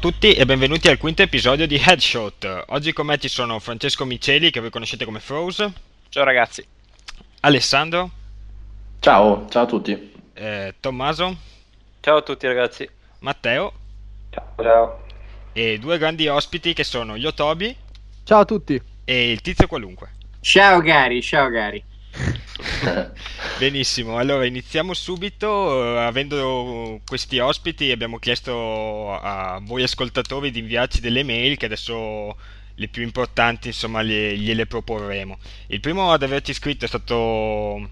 Ciao a tutti e benvenuti al quinto episodio di Headshot. Oggi con me ci sono Francesco Miceli, che voi conoscete come Froze. Ciao ragazzi. Alessandro. Ciao, ciao a tutti. Eh, Tommaso. Ciao a tutti ragazzi. Matteo. Ciao, ciao. E due grandi ospiti che sono Yotobi. Ciao a tutti. E il tizio qualunque. Ciao Gary, ciao Gary. Benissimo, allora iniziamo subito. Eh, avendo questi ospiti abbiamo chiesto a voi ascoltatori di inviarci delle mail che adesso le più importanti insomma le, gliele proporremo. Il primo ad averci scritto è stato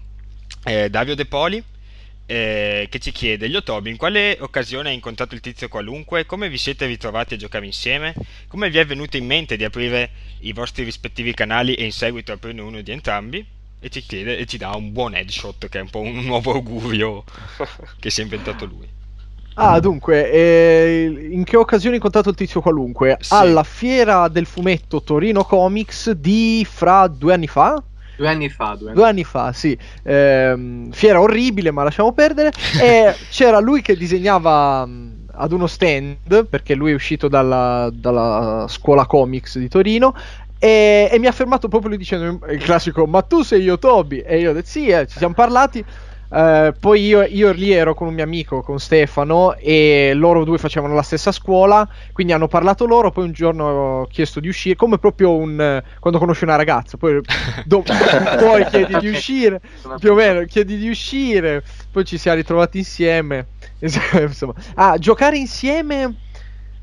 eh, Dario De Poli eh, che ci chiede Yotobi in quale occasione hai incontrato il tizio qualunque? Come vi siete ritrovati a giocare insieme? Come vi è venuto in mente di aprire i vostri rispettivi canali e in seguito aprirne uno di entrambi? E ci chiede e ci dà un buon headshot che è un po' un nuovo augurio che si è inventato lui. Ah, dunque, eh, in che occasione hai incontrato il tizio qualunque? Sì. Alla fiera del fumetto Torino Comics di fra due anni fa? Due anni fa, due anni, Due anni fa, sì. Ehm, fiera orribile, ma lasciamo perdere. E c'era lui che disegnava mh, ad uno stand, perché lui è uscito dalla, dalla scuola comics di Torino. E, e mi ha fermato proprio lui dicendo il classico: Ma tu sei io, Toby? E io ho detto: Sì, eh, ci siamo parlati. Eh, poi io, io lì ero con un mio amico, con Stefano, e loro due facevano la stessa scuola, quindi hanno parlato loro. Poi un giorno ho chiesto di uscire, come proprio un quando conosci una ragazza, poi do- poi chiedi di uscire, più o meno chiedi di uscire, poi ci siamo ritrovati insieme. Insomma, ah, giocare insieme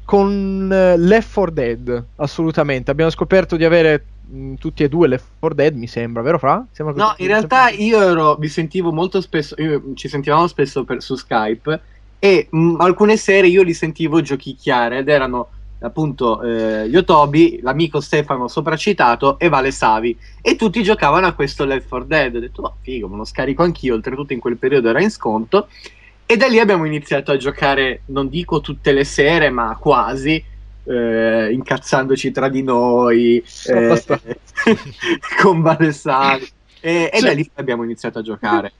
con eh, Left 4 Dead, assolutamente. Abbiamo scoperto di avere mh, tutti e due Left 4 Dead, mi sembra, vero Fra? Sembra No, in realtà io ero, vi sentivo molto spesso, io- ci sentivamo spesso per- su Skype e mh, alcune sere io li sentivo giochicchiare ed erano appunto eh, Yotobi, l'amico Stefano sopracitato e Vale Savi e tutti giocavano a questo Left 4 Dead. Ho detto, oh figo, me lo scarico anch'io, oltretutto in quel periodo era in sconto e da lì abbiamo iniziato a giocare, non dico tutte le sere, ma quasi. eh, incazzandoci tra di noi eh, con Vale Savi e, e Cioè- da lì abbiamo iniziato a giocare.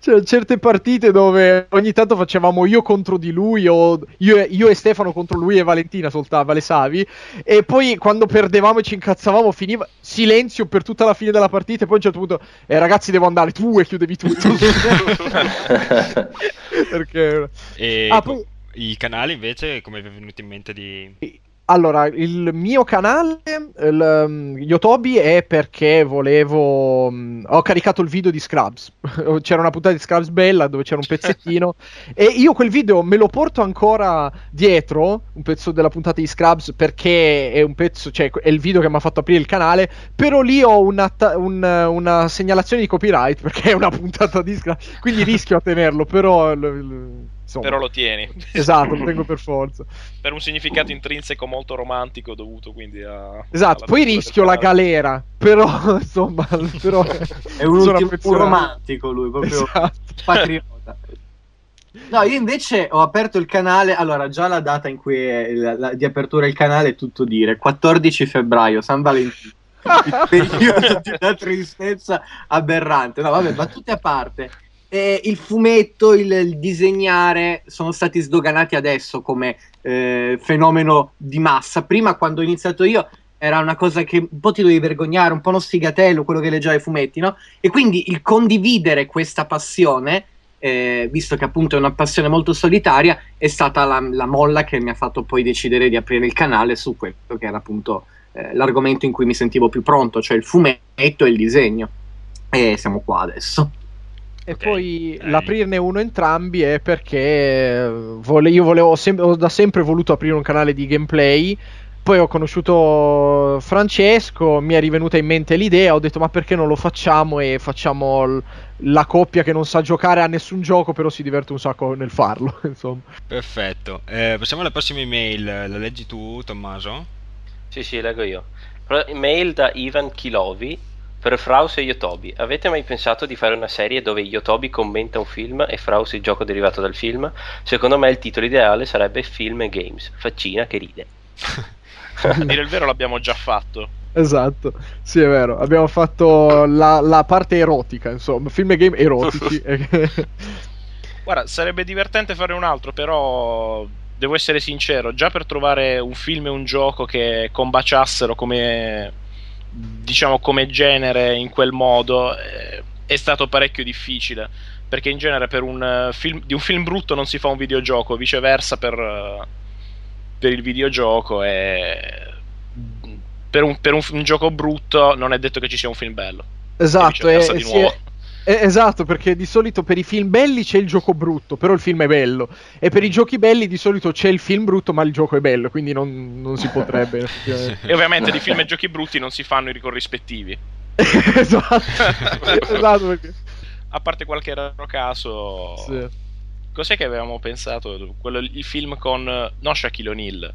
C'erano certe partite dove ogni tanto facevamo io contro di lui o io, e- io e Stefano contro lui e Valentina soltanto, Vale Savi. E poi quando perdevamo e ci incazzavamo finiva silenzio per tutta la fine della partita e poi a un certo punto eh ragazzi devo andare tu e chiudevi tutto perché E Ah, poi- il canale invece come vi è venuto in mente di... Allora, il mio canale, il, um, Yotobi, è perché volevo. um, ho caricato il video di Scrubs. c'era una puntata di Scrubs bella dove c'era un pezzettino. e io quel video me lo porto ancora dietro, un pezzo della puntata di Scrubs, perché è un pezzo, cioè è il video che mi ha fatto aprire il canale. Però lì ho una, ta- un- una segnalazione di copyright perché è una puntata di Scrubs. Quindi rischio a tenerlo, però. l- l- insomma, Però lo tieni. Esatto, lo tengo per forza. per un significato intrinseco molto romantico dovuto quindi a... Esatto, poi rischio la galera, però insomma, però È un, un romantico lui, proprio Esatto. patriota. No, io invece ho aperto il canale. Allora, già la data in cui è la- la- di apertura del canale è tutto dire: 14 febbraio, San Valentino. Il periodo di una tristezza aberrante. No, vabbè, battute a parte. Eh, il fumetto, il, il disegnare sono stati sdoganati adesso come eh, fenomeno di massa. Prima, quando ho iniziato io, era una cosa che un po' ti dovevi vergognare, un po' uno sfigatello, quello che leggeva i fumetti, no? E quindi il condividere questa passione, eh, visto che appunto è una passione molto solitaria, è stata la, la molla che mi ha fatto poi decidere di aprire il canale su quello che era appunto eh, l'argomento in cui mi sentivo più pronto, cioè il fumetto e il disegno. E siamo qua adesso. E Ok, poi dai. l'aprirne uno entrambi è perché eh, vole- io volevo sem- ho da sempre voluto aprire un canale di gameplay. Poi ho conosciuto Francesco, mi è rivenuta in mente l'idea, ho detto ma perché non lo facciamo e facciamo l- la coppia che non sa giocare a nessun gioco però si diverte un sacco nel farlo, insomma. Perfetto. Eh, passiamo alla prossima email. La leggi tu, Tommaso? Sì, sì, leggo io. Pro- Mail da Ivan Kilovi per Fraus e Yotobi. Avete mai pensato di fare una serie dove Yotobi commenta un film e Fraus il gioco derivato dal film? Secondo me il titolo ideale sarebbe Film e Games. Faccina che ride. a dire il vero l'abbiamo già fatto Esatto, sì è vero, abbiamo fatto la, la parte erotica, insomma, film e game erotici. guarda sarebbe divertente fare un altro però devo essere sincero, già per trovare un film e un gioco che combaciassero come diciamo come genere in quel modo eh, è stato parecchio difficile perché in genere per un eh, film, di un film brutto non si fa un videogioco, viceversa per, eh, per il videogioco e per, un, per un, un, gioco brutto non è detto che ci sia un film bello. Esatto, e, di nuovo. È, esatto, perché di solito per i film belli c'è il gioco brutto, però il film è bello. E per i giochi belli di solito c'è il film brutto, ma il gioco è bello, quindi non, non si potrebbe. e ovviamente di film e giochi brutti non si fanno i ricorrispettivi. esatto, esatto perché a parte qualche raro caso. Sì. Cos'è che avevamo pensato? Quello, il film con. No, Shaquille O'Neal,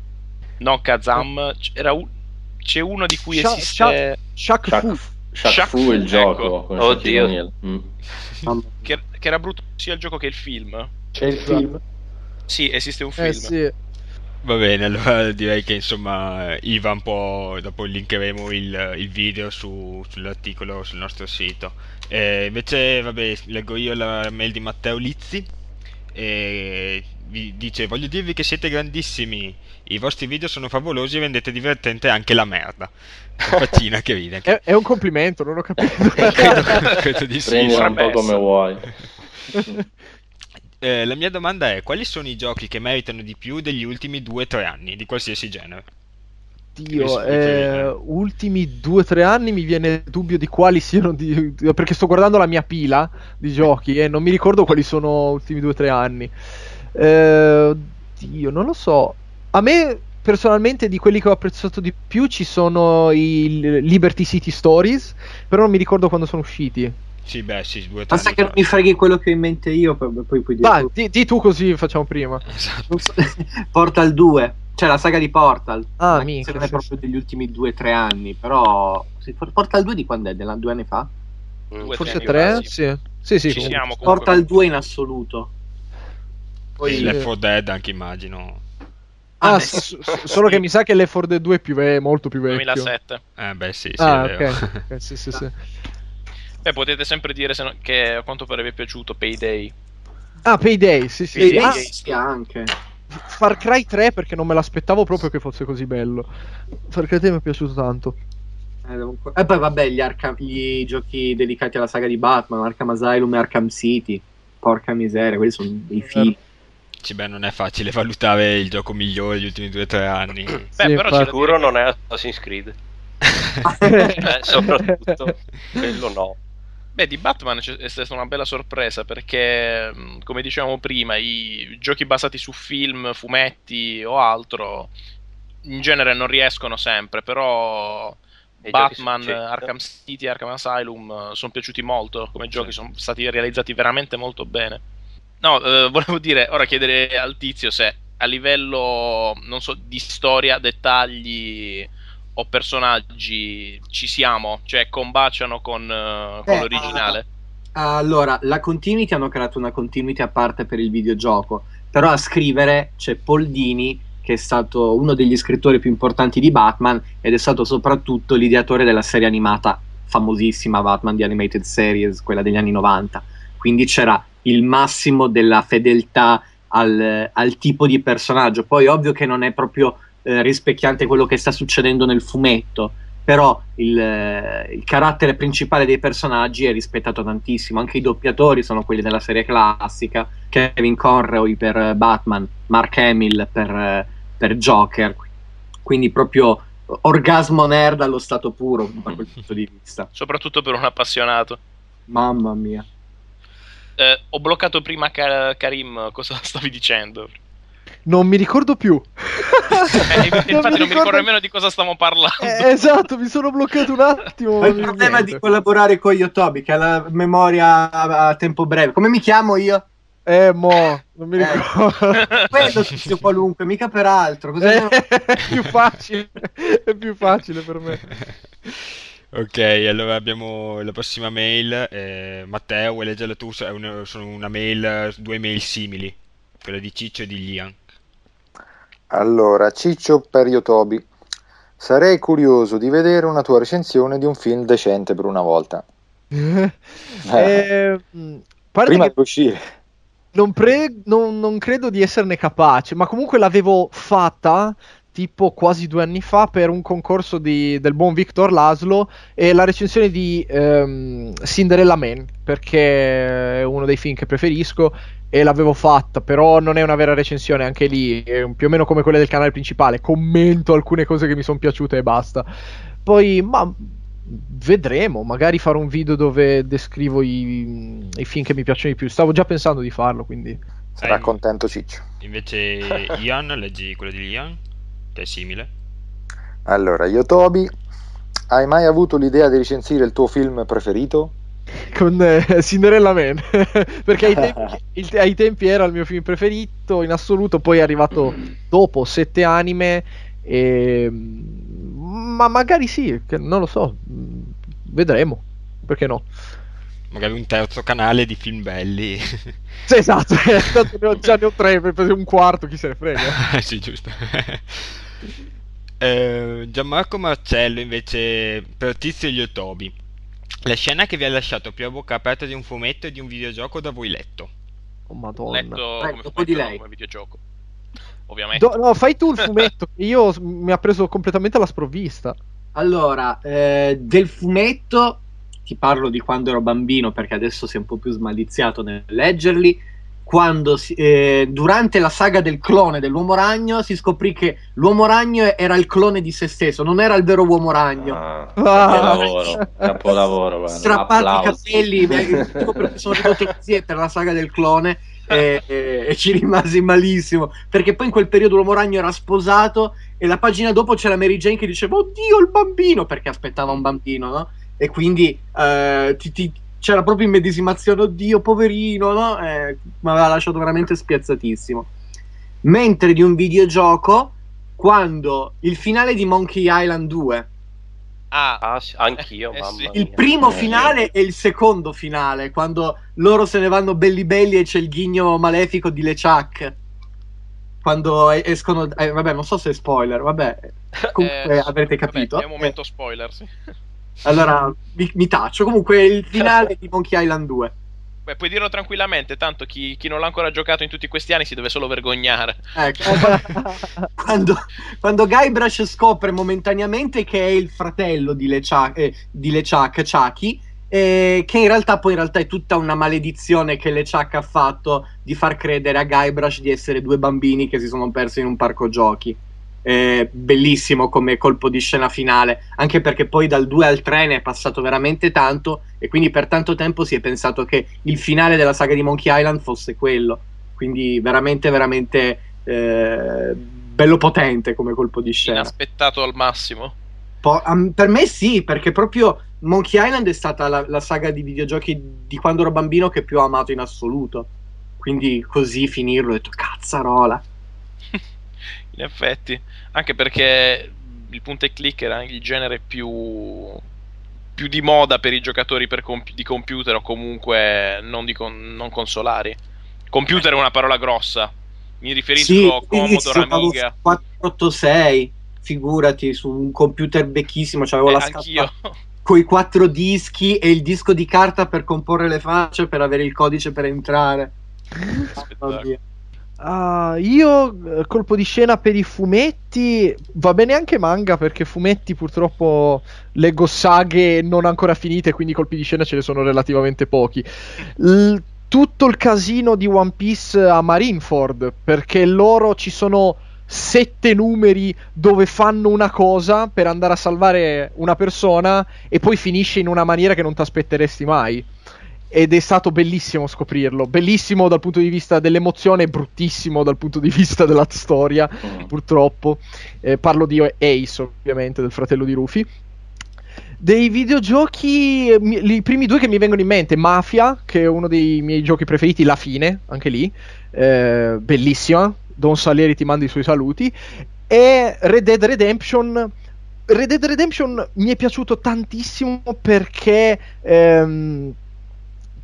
no Kazam. Era un, c'è uno di cui Sha- esiste. Shaq, Shaq Fu. Shaq, Shaq Fu il gioco. Ecco. Oddio. Mm. Che, che, era brutto sia il gioco che il film. C'è il film? Sì, esiste un film. Eh, sì. Va bene, allora direi che insomma Ivan può, dopo linkeremo il, il video su, sull'articolo sul nostro sito. Eh, invece, vabbè, leggo io la mail di Matteo Lizzi. E vi dice: Voglio dirvi che siete grandissimi. I vostri video sono favolosi e rendete divertente anche la merda. Faccina che ride. È, è, un complimento, non ho capito. credo, credo di sì. Un po' come vuoi. Eh, la mia domanda è: quali sono i giochi che meritano di più degli ultimi 2-3 anni, di qualsiasi genere? Dio, eh, ultimi 2-3 anni mi viene dubbio di quali siano, di, perché sto guardando la mia pila di giochi e non mi ricordo quali sono ultimi 2-3 anni. Eh, Dio, non lo so. A me personalmente di quelli che ho apprezzato di più ci sono i Liberty City Stories, però non mi ricordo quando sono usciti. Sì, beh, sì, due Basta che non mi freghi quello che ho in mente io, poi, puoi dire. Vai, di, di, tu così facciamo prima. Esatto. Portal 2, cioè la saga di Portal. Ah, mica. Non è proprio degli ultimi 2-3 anni, però... Portal 2 di quando è? Della, due anni fa? Due, Forse 3? Sì. Sì, sì, Ci siamo, Portal 2 in assoluto. Poi sì. Left 4 Dead anche immagino. Ah, ah s- solo che mi sa che Left 4 Dead 2 è, più ve- molto più vecchio. 2007. Eh beh sì, sì ah, ok. okay sì, sì, sì. Beh, potete sempre dire no, che a quanto pare vi è piaciuto Payday. Ah, Payday, sì, sì. Payday ah, sì, anche. Far Cry 3 perché non me l'aspettavo proprio che fosse così bello. Far Cry 3 mi è piaciuuto tanto. Eh, e poi vabbè, gli, Arkham, gli giochi dedicati alla saga di Batman, Arkham Asylum e Arkham City. Porca miseria, quelli sono dei film. Sì, beh, non è facile valutare il gioco migliore degli ultimi 2-3 anni. Beh, sì, però sicuro non è Assassin's Creed. eh, soprattutto quello no. Beh, di Batman è stata una bella sorpresa perché, mm, come dicevamo prima, i giochi basati su film, fumetti o altro in genere non riescono sempre, però e Batman, Arkham City Arkham Asylum eh, sono piaciuti molto come giochi, sono stati realizzati veramente molto bene. No, eh, volevo dire, ora chiedere al tizio se a livello, non so, di storia, dettagli o personaggi ci siamo, cioè combaciano con, uh, con eh, l'originale? allora, la continuity hanno creato una continuity a parte per il videogioco, però a scrivere c'è Paul Dini che è stato uno degli scrittori più importanti di Batman ed è stato soprattutto l'ideatore della serie animata famosissima Batman The Animated Series, quella degli anni 90. Quindi c'era il massimo della fedeltà al, al tipo di personaggio. Poi ovvio che non è proprio eh, rispecchiante quello che sta succedendo nel fumetto, però il, eh, il, carattere principale dei personaggi è rispettato tantissimo, anche i doppiatori sono quelli della serie classica, Kevin Conroy per Batman, Mark Hamill per, eh, per Joker, quindi proprio orgasmo nerd allo stato puro da quel punto di vista. Soprattutto per un appassionato. Mamma mia. Eh, ho bloccato prima Kar- Karim, cosa stavi dicendo? Non mi ricordo più. Eh, infatti non mi, non mi ricordo nemmeno di cosa stiamo parlando. Eh, esatto, mi sono bloccato un attimo. il problema niente. di collaborare con Yotobi, che ha la memoria a, a tempo breve. Come mi chiamo io? Eh, mo, non mi eh. ricordo. Eh, quello tizio qualunque, mica per altro. Eh, è più facile, è più facile per me. Ok, allora abbiamo la prossima mail. Eh, Matteo, vuoi leggerla tu? Una, sono una mail, due mail simili, quella di Ciccio e di Lian. Allora, Ciccio per Yotobi. Sarei curioso di vedere una tua recensione di un film decente per una volta. eh, Prima che... di uscire. non, pre- non- non credo di esserne capace, ma comunque l'avevo fatta tipo quasi due anni fa per un concorso di- del buon Victor Laszlo e la recensione di ehm, Cinderella Man, perché è uno dei film che preferisco e l'avevo fatta, però non è una vera recensione, anche lì è più o meno come quelle del canale principale, commento alcune cose che mi sono piaciute e basta. Poi, ma vedremo, magari farò un video dove descrivo i, i film che mi piacciono di più. Stavo già pensando di farlo, quindi Sarà Eh, contento Ciccio. Invece Ian, leggi quello di Ian, che è simile. Allora, io Toby, hai mai avuto l'idea di recensire il tuo film preferito? con eh, Cinderella Man perché ai tempi, il- ai tempi era il mio film preferito in assoluto poi è arrivato dopo sette anime e... ma magari sì non lo so mm, vedremo perché no Magari un terzo canale di film belli. sì, esatto eh, tanto ne ho- già ne ho tre un quarto chi se ne frega sì, giusto. Eh, Gianmarco Marcello invece per Tizio e gli Otobi. La scena che vi ha lasciato più a bocca aperta di un fumetto e di un videogioco da voi letto. oh madonna Letto Vai, come, dopo di fumetto, lei. come videogioco. Ovviamente. Do- no fai tu il fumetto io mi ha preso completamente alla sprovvista Allora, eh, del fumetto ti parlo di quando ero bambino perché adesso è un po' più smaliziato nel leggerli. Quando si- eh, durante la saga del clone dell'uomo ragno si scoprì che l'uomo ragno era il clone di se stesso, non era il vero uomo ragno. Ah, Ah. capolavoro, capolavoro, guarda. Strappati i capelli, beh, sono ridotto così per la saga del clone e, e- e ci rimasi malissimo perché poi in quel periodo l'uomo ragno era sposato e la pagina dopo c'era Mary Jane che diceva oddio il bambino perché aspettava un bambino no? E quindi eh, ti- ti- c'era proprio immedesimazione oddio poverino no? Eh, mi aveva lasciato veramente spiazzatissimo mentre di un videogioco quando il finale di Monkey Island 2 Ah, Ah, anch'io, Eh, mamma sì. il primo Eh, finale e il secondo finale, quando loro se ne vanno belli belli e c'è il ghigno malefico di LeChuck. Quando escono, eh, vabbè, non so se è spoiler, vabbè, comunque eh, avrete vabbè, capito. è un momento spoiler, sì. Allora mi, mi taccio. Comunque, il finale di Monkey Island 2. Beh, puoi dirlo tranquillamente, tanto chi, chi non l'ha ancora giocato in tutti questi anni si deve solo vergognare. Ecco, quando, quando Guybrush scopre momentaneamente che è il fratello di LeChuck, eh, di LeChuck Chucky, eh, che in realtà poi in realtà è tutta una maledizione che LeChuck ha fatto di far credere a Guybrush di essere due bambini che si sono persi in un parco giochi. Eh, bellissimo come colpo di scena finale, anche perché poi dal 2 al 3 ne è passato veramente tanto e quindi per tanto tempo si è pensato che il finale della saga di Monkey Island fosse quello. Quindi veramente, veramente eh, bello potente come colpo di scena. Inaspettato al massimo. Po- am- per me sì, perché proprio Monkey Island è stata la, la saga di videogiochi di quando ero bambino che più ho amato in assoluto. Quindi così finirlo, ho detto cazzarola. In effetti, anche perché il punto e click era il genere più, più di moda per i giocatori per comp- di computer o comunque non, di con- non consolari. Computer è una parola grossa. Mi riferisco Sì, a Commodore Amiga. su 486, figurati, su un computer vecchissimo, c'avevo Eh, la anch'io. scatola con i quattro dischi e il disco di carta per comporre le facce per avere il codice per entrare. Spettacolo. Ah, io eh, colpo di scena per i fumetti va bene anche manga perché fumetti purtroppo leggo saghe non ancora finite quindi colpi di scena ce ne sono relativamente pochi. L- tutto il casino di One Piece a Marineford perché loro ci sono sette numeri dove fanno una cosa per andare a salvare una persona e poi finisce in una maniera che non ti aspetteresti mai ed è stato bellissimo scoprirlo. Bellissimo dal punto di vista dell'emozione, bruttissimo dal punto di vista della storia, Mm. purtroppo. Eh, parlo di Ace, ovviamente, del fratello di Rufy. Dei videogiochi, eh, mi- i primi due che mi vengono in mente, Mafia, che è uno dei miei giochi preferiti, la fine, anche lì, eh, bellissima, Don Salieri ti manda i suoi saluti, e Red Dead Redemption. Red Dead Redemption mi è piaciuto tantissimo perché ehm,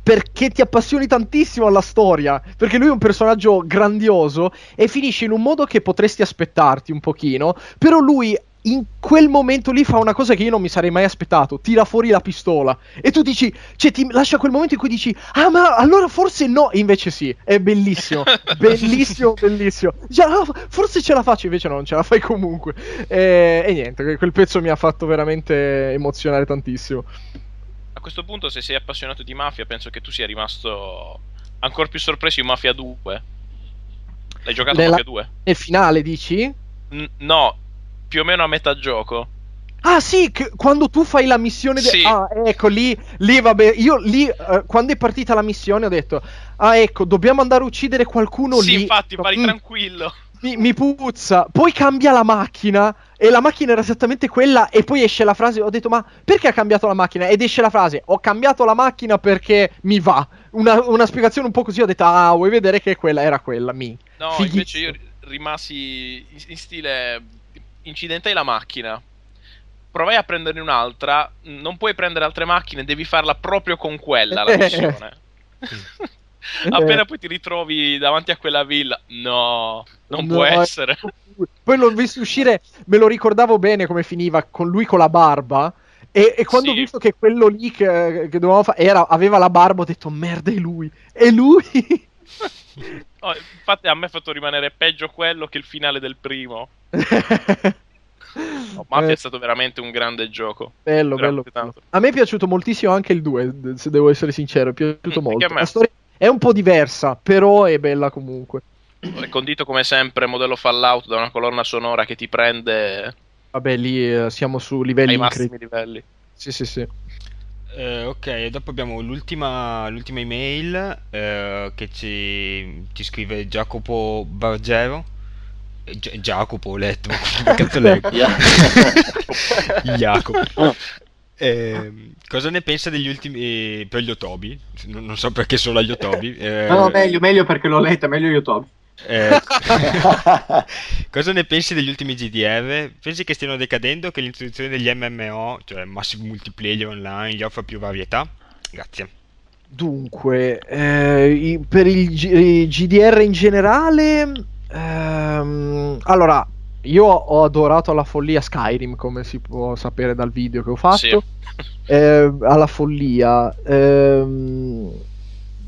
perché ti appassioni tantissimo alla storia. Perché lui è un personaggio grandioso e finisce in un modo che potresti aspettarti un pochino. Però lui in quel momento lì fa una cosa che io non mi sarei mai aspettato, tira fuori la pistola e tu dici, cioè ti lascia quel momento in cui dici, ah ma allora forse no, e invece sì, è bellissimo, bellissimo, bellissimo. Già, ah, forse ce la faccio, invece no, non ce la fai comunque. E, e niente, quel pezzo mi ha fatto veramente emozionare tantissimo. A questo punto, se sei appassionato di mafia, penso che tu sia rimasto ancora più sorpreso in Mafia 2. L'hai giocato Nella- Mafia 2? Nel finale dici? N- no, più o meno a metà gioco. Ah sì, quando tu fai la missione... de- Sì. Ah, ecco, lì, lì vabbè, io lì, eh, quando è partita la missione ho detto, ah ecco, dobbiamo andare a uccidere qualcuno sì, lì. infatti, pari Mm, tranquillo. mi, mi puzza. Poi cambia la macchina e la macchina era esattamente quella e poi esce la frase, ho detto, ma perché ha cambiato la macchina? Ed esce la frase, ho cambiato la macchina perché mi va. Una, una spiegazione un po' così, ho detto, ah, vuoi vedere che quella era quella, mi. No, Fighissimo. invece io ri- rimasi in, stile incidentai la macchina. Provai a prenderne un'altra, non puoi prendere altre macchine, devi farla proprio con quella la missione. Appena poi ti ritrovi davanti a quella villa, no, non No, può essere. Poi l'ho visto uscire, me lo ricordavo bene come finiva con lui con la barba. E, e quando Sì. ho visto che quello lì che, che dovevamo fare era- aveva la barba, ho detto merda, è lui. È lui. Oh, infatti a me ha fatto rimanere peggio quello che il finale del primo. No, Mafia Eh, è stato veramente un grande gioco. bello, bello, bello. A me è piaciuto moltissimo anche il 2, d- se devo essere sincero, è piaciuto Mm, molto. La storia è un po' diversa, però è bella comunque. È condito come sempre modello Fallout da una colonna sonora che ti prende Vabbè, lì eh, siamo su livelli ai massimi livelli. Sì, sì, sì. Eh, ok, dopo abbiamo l'ultima, l'ultima email eh, che ci, ci scrive Jacopo Bargero. Eh, Gi- Jacopo ho letto, ma cazzo leggo? Jacopo. Ehm, cosa ne pensa degli ultimi per gli Otobi? Non, non so perché solo agli Otobi. eh, No, meglio, meglio perché l'ho letta, meglio YouTube. Eh, cosa ne pensi degli ultimi GDR? Pensi che stiano decadendo? Che l'introduzione degli MMO, cioè Massive Multiplayer Online, gli offra più varietà? Grazie. Dunque, eh, per il, G- i GDR in generale, ehm, allora, io ho adorato alla follia Skyrim, come si può sapere dal video che ho fatto. Sì. Eh, alla follia. Ehm,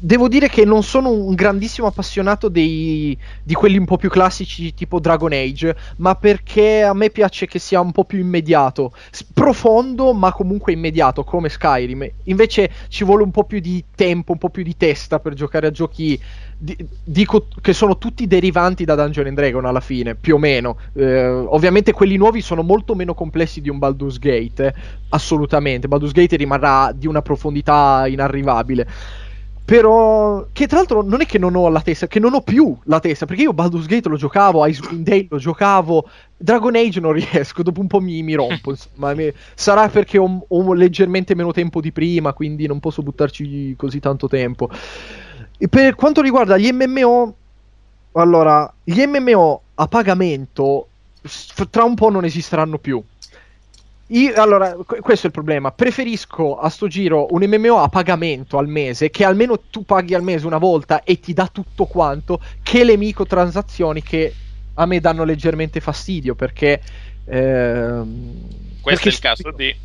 devo dire che non sono un grandissimo appassionato dei, di quelli un po' più classici tipo Dragon Age, ma perché a me piace che sia un po' più immediato, profondo ma comunque immediato come Skyrim. Invece ci vuole un po' più di tempo, un po' più di testa per giocare a giochi di- dico che sono tutti derivanti da Dungeon and Dragon alla fine, più o meno. Eh, ovviamente quelli nuovi sono molto meno complessi di un Baldur's Gate, eh, assolutamente. Baldur's Gate rimarrà di una profondità inarrivabile. Però, che tra l'altro non è che non ho la testa, che non ho più la testa, perché io Baldur's Gate lo giocavo, Icewind Dale lo giocavo, Dragon Age non riesco, dopo un po' mi, mi rompo, insomma, mi- sarà perché ho, ho leggermente meno tempo di prima, quindi non posso buttarci così tanto tempo. E per quanto riguarda gli MMO, allora, gli MMO a pagamento tra un po' non esisteranno più. Io- allora, que- questo è il problema. Preferisco a sto giro un MMO a pagamento al mese, che almeno tu paghi al mese una volta e ti dà tutto quanto, che le microtransazioni che a me danno leggermente fastidio perché. ehm, Questo perché è il caso di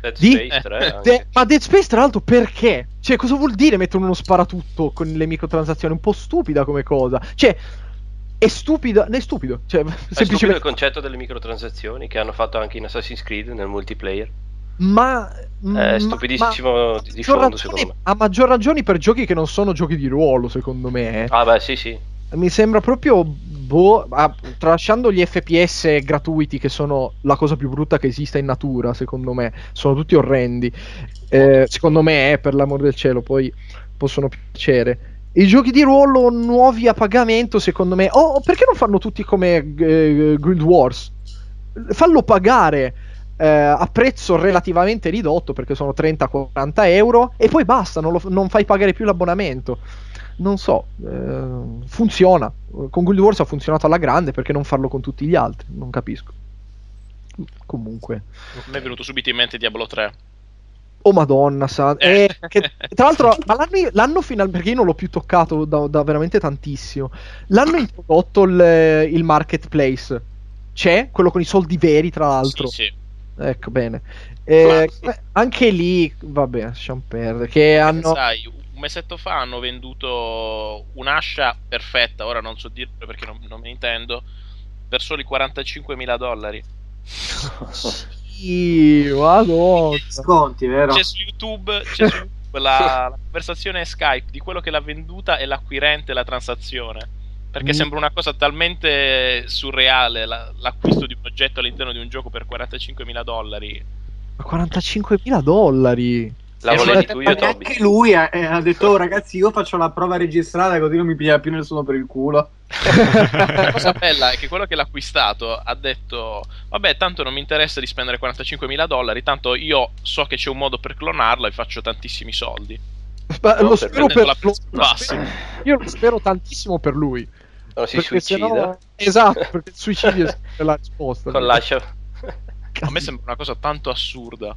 Dead Di- Space 3 Eh. De- ma Dead Space, tra l'altro, perché? Cioè, cosa vuol dire mettere uno sparatutto con le microtransazioni? Un po' stupida come cosa. Cioè, è stupido. È stupido. Cioè, È stupido il semplicemente. concetto delle microtransazioni che hanno fatto anche in Assassin's Creed nel multiplayer. Ma. È ma- stupidissimo ma- di- di fondo, ragione- secondo me. A maggior ragioni per giochi che non sono giochi di ruolo, secondo me. eh. Ah, beh, sì, sì. Mi sembra proprio. Boh, ah, tralasciando gli FPS gratuiti, che sono la cosa più brutta che esista in natura, secondo me, sono tutti orrendi. Eh, secondo me, eh, per l'amor del cielo, poi possono piacere. I giochi di ruolo nuovi a pagamento, secondo me. Oh, perché non fanno tutti come eh, Guild Wars? Fallo pagare eh, a prezzo relativamente ridotto, perché sono 30-40 euro, e poi basta, non, lo- non fai pagare più l'abbonamento. Non so, eh, funziona. Con Guild Wars ha funzionato alla grande, perché non farlo con tutti gli altri? Non capisco. Comunque. me è venuto subito in mente Diablo 3. Oh madonna, sa- Eh. eh, che- tra l'altro, ma l'hanno, l'hanno final perché io non l'ho più toccato da, da veramente tantissimo. L'hanno introdotto il, il marketplace. c'è, quello con i soldi veri, tra l'altro. Sì, sì. Ecco, bene. Eh, anche lì, vabbè, lasciamo perdere. Che hanno. Sai, un mesetto fa hanno venduto un'ascia perfetta, ora non so dirlo perché non, non me ne intendo, per soli 45.000 dollari. Sì, madonna. Sconti, vero? C'è su YouTube, c'è su YouTube la, la conversazione Skype di quello che l'ha venduta e l'acquirente la transazione. Perché Mm. sembra una cosa talmente surreale la- l'acquisto di un oggetto all'interno di un gioco per 45.000 dollari. 45.000 dollari. La E volevi tu, io, Toby? neanche lui ha, eh, ha detto "Oh, ragazzi io faccio la prova registrata così non mi piglia più nessuno per il culo La cosa bella è che quello che l'ha acquistato ha detto: Vabbè, tanto non mi interessa di spendere 45.000 dollari, tanto io so che c'è un modo per clonarlo e faccio tantissimi soldi. Ma No, lo per spero per lo- Plus. Io lo spero tantissimo per lui. Non si perché suicida sennò- Esatto, perché il suicidio è la risposta. con l'ascia. A me sembra una cosa tanto assurda.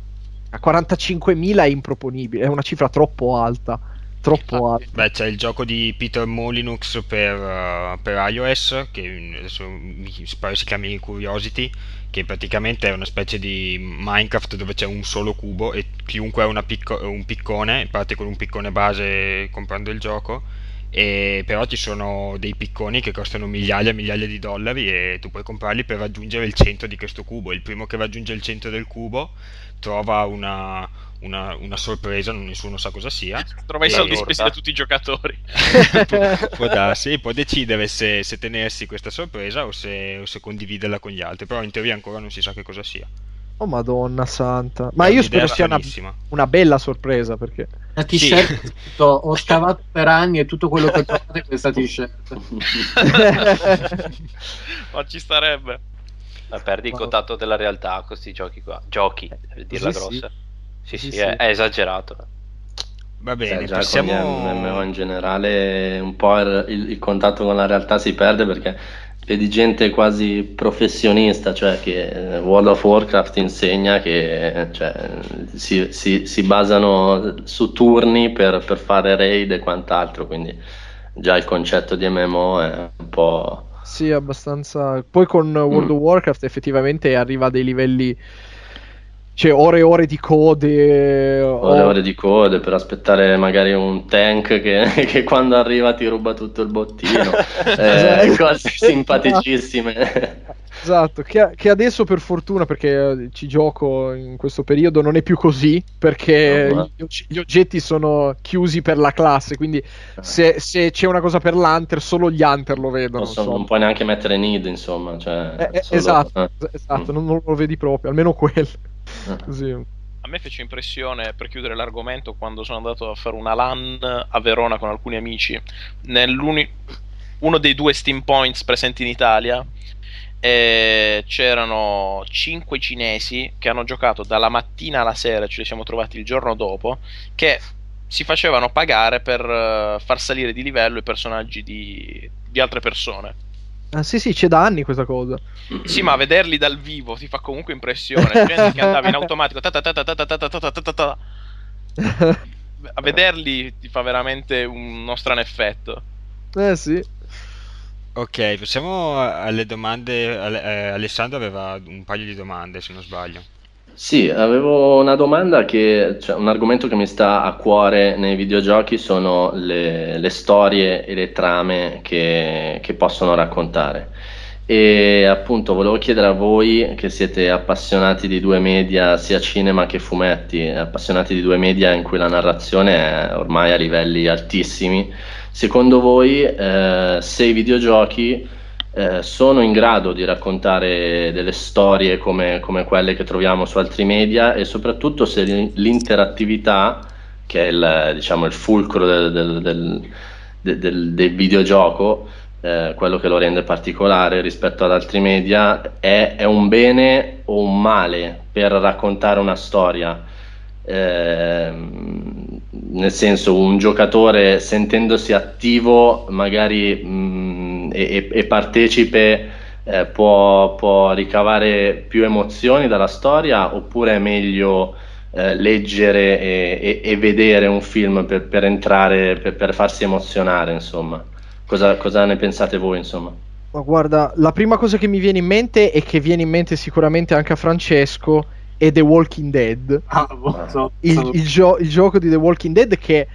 A 45.000 è improponibile, è una cifra troppo alta. Troppo alta. Infatti. Beh, c'è il gioco di Peter Molinux per, uh, per iOS, che adesso mi pare si chiami Curiosity, che praticamente è una specie di Minecraft dove c'è un solo cubo e chiunque ha una picco- un piccone, parte con un piccone base comprando il gioco, e però ci sono dei picconi che costano migliaia e migliaia di dollari e tu puoi comprarli per raggiungere il centro di questo cubo. Il primo che raggiunge il centro del cubo trova una, una, una sorpresa, non- nessuno sa cosa sia. Trova i soldi spesi da tutti i giocatori. può, può darsi, può decidere se, se tenersi questa sorpresa o se, o se condividerla con gli altri, però in teoria ancora non si sa che cosa sia. Oh madonna santa. Ma io spero sia una, una bella sorpresa perché... la t-shirt scritto, ho scavato per anni e tutto quello che ho trovato è questa t-shirt Ma ci starebbe. Ma perdi il contatto della realtà con questi giochi qua. Giochi, per dirla Sì, sì. grossa. Sì, sì, Sì, è, sì. è esagerato. Va bene, Eh, già passiamo... con gli MMO in generale un po' il, il- contatto con la realtà si perde perché vedi gente quasi professionista, cioè che eh, World of Warcraft insegna che eh, cioè, si, si- si basano su turni per, per fare raid e quant'altro, quindi già il concetto di MMO è un po'... Sì, abbastanza. Poi con World Mm. of Warcraft effettivamente arriva a dei livelli. Cioè, ore e ore di code. ore e ore di code per aspettare magari un tank che, che quando arriva ti ruba tutto il bottino, eh, cose simpaticissime. Esatto, che, che adesso per fortuna, perché eh, ci gioco in questo periodo, non è più così, perché No, ma- gli, og- gli oggetti sono chiusi per la classe, quindi se, se c'è una cosa per l'Hunter, solo gli Hunter lo vedono. Non, so- non puoi neanche mettere need, insomma. Cioè, Eh, eh, solo- esatto, eh. esatto Mm. non, non lo vedi proprio, almeno quello. Eh. Così. A me fece impressione, per chiudere l'argomento, quando sono andato a fare una LAN a Verona con alcuni amici. Nell'uni- uno dei due Steam Points presenti in Italia e c'erano 5 cinesi che hanno giocato dalla mattina alla sera, ce li siamo trovati il giorno dopo, che si facevano pagare per far salire di livello i personaggi di, di altre persone. Ah, sì, sì, c'è da anni questa cosa. Sì, ma vederli dal vivo ti fa comunque impressione. Gente che andava in automatico. A vederli ti fa veramente uno strano effetto. Eh sì. Ok, passiamo alle domande. Eh, Alessandro aveva un paio di domande, se non sbaglio. Sì, avevo una domanda che, cioè, un argomento che mi sta a cuore nei videogiochi sono le, le storie e le trame che, che possono raccontare. E appunto volevo chiedere a voi che siete appassionati di due media, sia cinema che fumetti, appassionati di due media in cui la narrazione è ormai a livelli altissimi, secondo voi eh, se i videogiochi eh, sono in grado di raccontare delle storie come, come quelle che troviamo su altri media e soprattutto se l'in- l'interattività, che è il, diciamo, il fulcro del, del- del- de- del- del videogioco, eh, quello che lo rende particolare rispetto ad altri media, è, è un bene o un male per raccontare una storia. Ehm, nel senso, un giocatore sentendosi attivo, magari mh, e, e- e partecipe, eh, può, può ricavare più emozioni dalla storia, oppure è meglio eh, leggere e, e- e vedere un film per, per entrare, per, per farsi emozionare, insomma. Cosa, cosa ne pensate voi, insomma? Ma guarda, la prima cosa che mi viene in mente e che viene in mente sicuramente anche a Francesco è The Walking Dead. Ah, so- Il, so- il gio- il gioco di The Walking Dead che,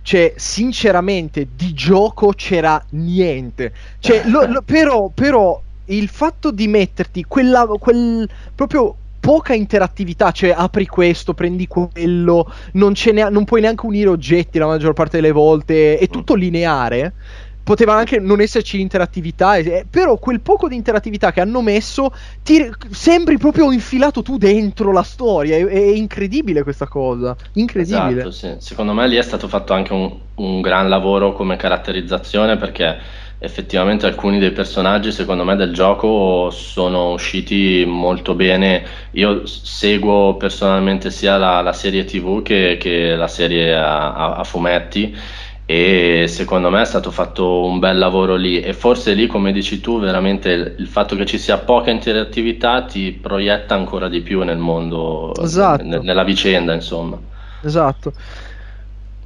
cioè, sinceramente, di gioco c'era niente. Cioè, lo- lo- però, però, il fatto di metterti quella, quel, proprio poca interattività, cioè apri questo, prendi quello, non, ce n'è- non puoi neanche unire oggetti la maggior parte delle volte, è tutto lineare. Poteva anche non esserci interattività, eh, però quel poco di interattività che hanno messo ti sembri proprio infilato tu dentro la storia. È, è incredibile questa cosa. Incredibile. Esatto, sì. Secondo me lì è stato fatto anche un, un gran lavoro come caratterizzazione perché effettivamente alcuni dei personaggi, secondo me, del gioco sono usciti molto bene. Io seguo personalmente sia la, la serie TV che, che la serie a, a- a fumetti e secondo me è stato fatto un bel lavoro lì e forse lì, come dici tu, veramente il, il fatto che ci sia poca interattività ti proietta ancora di più nel mondo, Esatto. ne- nella vicenda, insomma. Esatto.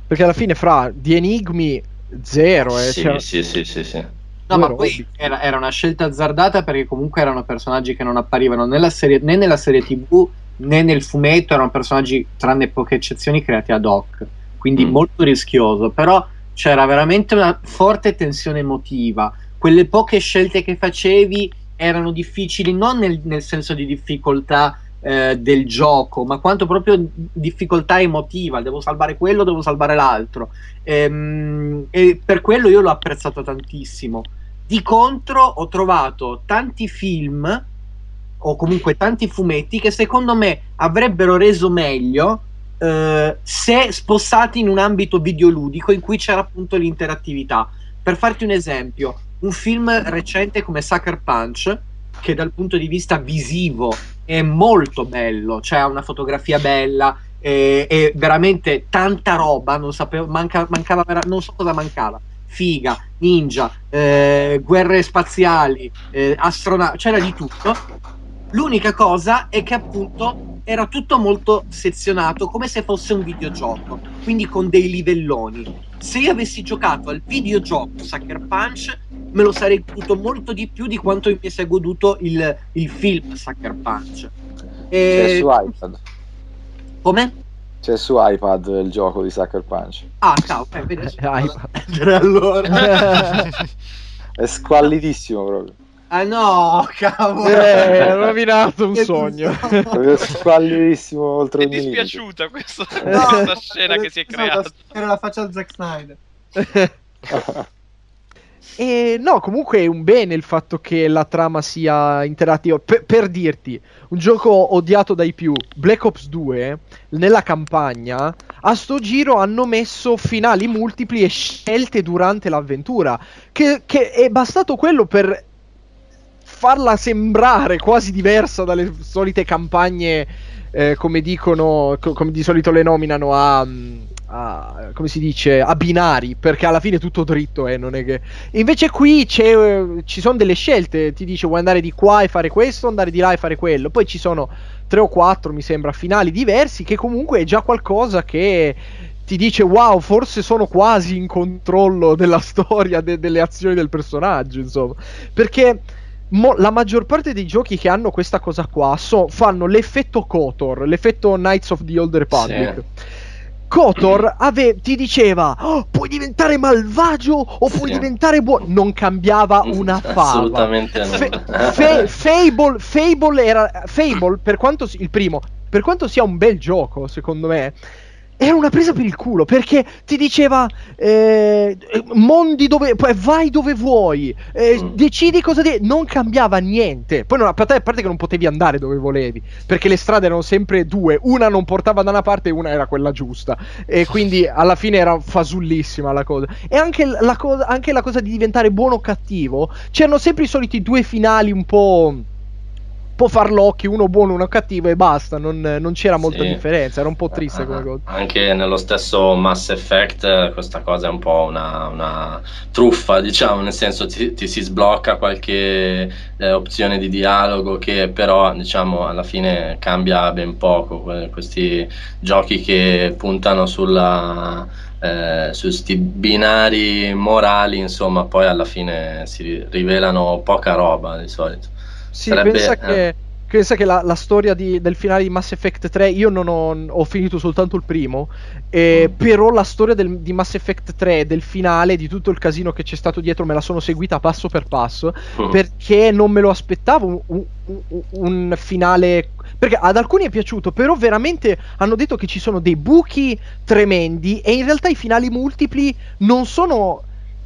Perché alla fine fra di enigmi zero. Eh, Sì, cioè- sì, sì, sì, sì. No, ma poi era, era una scelta azzardata perché comunque erano personaggi che non apparivano nella serie- né nella serie TV né nel fumetto, erano personaggi, tranne poche eccezioni, creati ad hoc. Quindi Mm. molto rischioso, però c'era veramente una forte tensione emotiva. Quelle poche scelte che facevi erano difficili non nel, nel senso di difficoltà eh, del gioco, ma quanto proprio difficoltà emotiva. Devo salvare quello, devo salvare l'altro. Ehm, e per quello io l'ho apprezzato tantissimo. Di contro ho trovato tanti film o comunque tanti fumetti che secondo me avrebbero reso meglio eh, se spostati in un ambito videoludico in cui c'era appunto l'interattività. Per farti un esempio, un film recente come Sucker Punch, che dal punto di vista visivo è molto bello, cioè ha una fotografia bella, e, e veramente tanta roba, non sapevo, manca- mancava, non so cosa mancava. Figa, ninja, eh, guerre spaziali, eh, astronauti, c'era di tutto. L'unica cosa è che appunto era tutto molto sezionato come se fosse un videogioco, quindi con dei livelloni. Se io avessi giocato al videogioco Sucker Punch, me lo sarei goduto molto di più di quanto mi sia goduto il, il film Sucker Punch. C'è E... su iPad. Come? C'è su iPad il gioco di Sucker Punch. Ah, cavolo, eh, vedi, Eh, iPad. allora. È squallidissimo proprio. Ah no, cavolo. Eh, ha rovinato un sogno. Squallidissimo oltre Mi è dispiaciuta questa, No, questa scena che si è creata. Era la faccia al Zack Snyder. E no, comunque è un bene il fatto che la trama sia interattiva. Per, per dirti, un gioco odiato dai più, Black Ops 2, nella campagna, a sto giro hanno messo finali multipli e scelte durante l'avventura. Che, che è bastato quello per farla sembrare quasi diversa dalle solite campagne, eh, come dicono, co- come di solito le nominano a, mm, a- come si dice, a binari, perché alla fine è tutto dritto, eh, non è che... Invece qui eh, ci sono delle scelte, ti dice vuoi andare di qua e fare questo, andare di là e fare quello, poi ci sono tre o quattro, mi sembra, finali diversi, che comunque è già qualcosa che ti dice wow, forse sono quasi in controllo della storia, de- delle azioni del personaggio, insomma. Perché mo- la maggior parte dei giochi che hanno questa cosa qua so- fanno l'effetto KOTOR, l'effetto Knights of the Old Republic. KOTOR ave- ti diceva "Oh, puoi diventare malvagio o puoi Sì. diventare buono, non cambiava una fava. Assolutamente no. Fe- Fe- Fable, Fable era Fable per quanto si- il primo, per quanto sia un bel gioco, secondo me, era una presa per il culo perché ti diceva eh, mondi dove vai dove vuoi, eh, Mm. decidi cosa dire, non cambiava niente. Poi non, a, parte, che non potevi andare dove volevi perché le strade erano sempre due, una non portava da una parte e una era quella giusta. E quindi alla fine era fasullissima la cosa. E anche la, cosa, anche la cosa di diventare buono o cattivo, c'erano sempre i soliti due finali un po'. Un po' farlocchi, uno buono, uno cattivo e basta. Non, non c'era molta Sì. differenza. Era un po' triste Ah, come cosa. Anche nello stesso Mass Effect eh, questa cosa è un po' una, una truffa, diciamo, nel senso ti, ti si sblocca qualche eh, opzione di dialogo che però diciamo alla fine cambia ben poco. Que- Questi giochi che puntano sulla eh, su sti binari morali, insomma, poi alla fine si rivelano poca roba di solito. Sì, Sarebbe- pensa eh. che, pensa che la, la storia di- del finale di Mass Effect 3, io non ho, ho finito soltanto il primo, eh, però la storia del- di Mass Effect 3, del finale, di tutto il casino che c'è stato dietro, me la sono seguita passo per passo, Mm. perché non me lo aspettavo un, un- un- un finale... Perché ad alcuni è piaciuto, però veramente hanno detto che ci sono dei buchi tremendi e in realtà i finali multipli non sono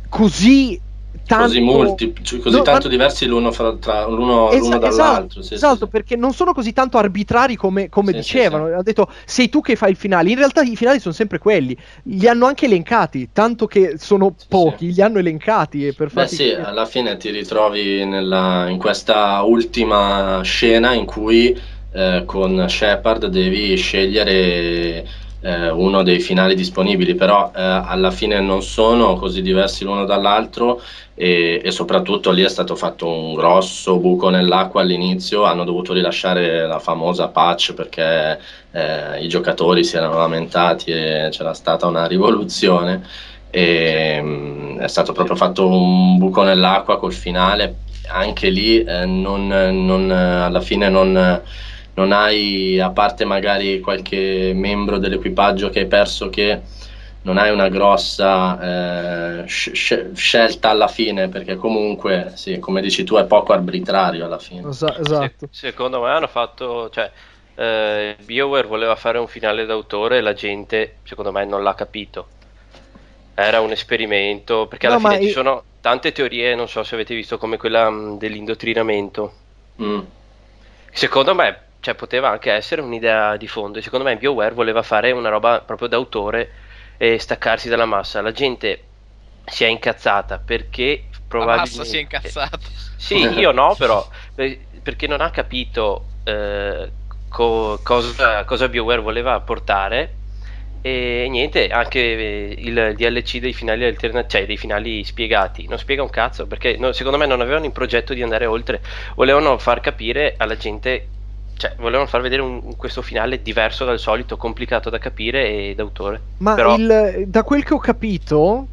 così tanto... Così, multi, cioè, così No, tanto ma- diversi l'uno, fra- tra, l'uno, Esa- l'uno dall'altro. sì, sì, esatto, sì. perché non sono così tanto arbitrari come, come Sì, dicevano. sì, sì. Ha detto sei tu che fai il finale. In realtà i finali sono sempre quelli. Li hanno anche elencati, tanto che sono pochi, li hanno elencati. e Per Beh sì, capire. alla fine ti ritrovi nella- in questa ultima scena in cui eh, con Shepard devi scegliere eh, uno dei finali disponibili, però eh, alla fine non sono così diversi l'uno dall'altro e, e soprattutto lì è stato fatto un grosso buco nell'acqua all'inizio, hanno dovuto rilasciare la famosa patch perché eh, i giocatori si erano lamentati e c'era stata una rivoluzione e mm, è stato proprio fatto un buco nell'acqua col finale anche lì eh, non, non, alla fine non, non hai a parte magari qualche membro dell'equipaggio che hai perso che non hai una grossa eh, sc- sc- scelta alla fine perché comunque sì, come dici tu è poco arbitrario alla fine Esa- esatto. Se- secondo me hanno fatto, cioè, eh, BioWare voleva fare un finale d'autore e la gente, secondo me, non l'ha capito. Era un esperimento, perché alla No, fine ci i- sono tante teorie, non so se avete visto, come quella mh, dell'indottrinamento. Mm. Secondo me, cioè, poteva anche essere un'idea di fondo. E secondo me BioWare voleva fare una roba proprio d'autore e staccarsi dalla massa. La gente si è incazzata perché La probabilmente... massa si è incazzata. Sì, io no, però per- perché non ha capito eh, co- cosa, cosa BioWare voleva portare e niente, anche eh, il DLC dei finali alternativi, cioè dei finali spiegati, non spiega un cazzo perché no- secondo me non avevano in progetto di andare oltre, volevano far capire alla gente, cioè volevano far vedere un- questo finale diverso dal solito, complicato da capire e d'autore. Ma Però- il- da quel che ho capito,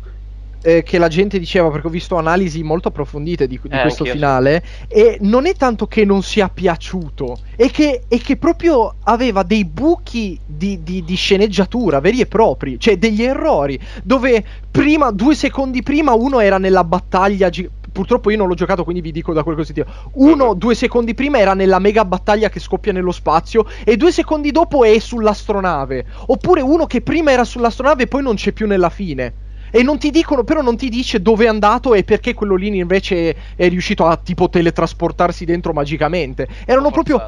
eh, che la gente diceva, perché ho visto analisi molto approfondite di, di Eh, questo finale, e non è tanto che non sia piaciuto, è che, è che proprio aveva dei buchi di, di- di sceneggiatura veri e propri, cioè degli errori, dove prima, due secondi prima uno era nella battaglia... Purtroppo io non l'ho giocato, quindi vi dico da quel che ho sentito. Uno, due secondi prima era nella mega battaglia che scoppia nello spazio, e due secondi dopo è sull'astronave. Oppure uno che prima era sull'astronave e poi non c'è più nella fine. E non ti dicono, però non ti dice dove è andato e perché quello lì invece è, è riuscito a tipo teletrasportarsi dentro magicamente. Erano proprio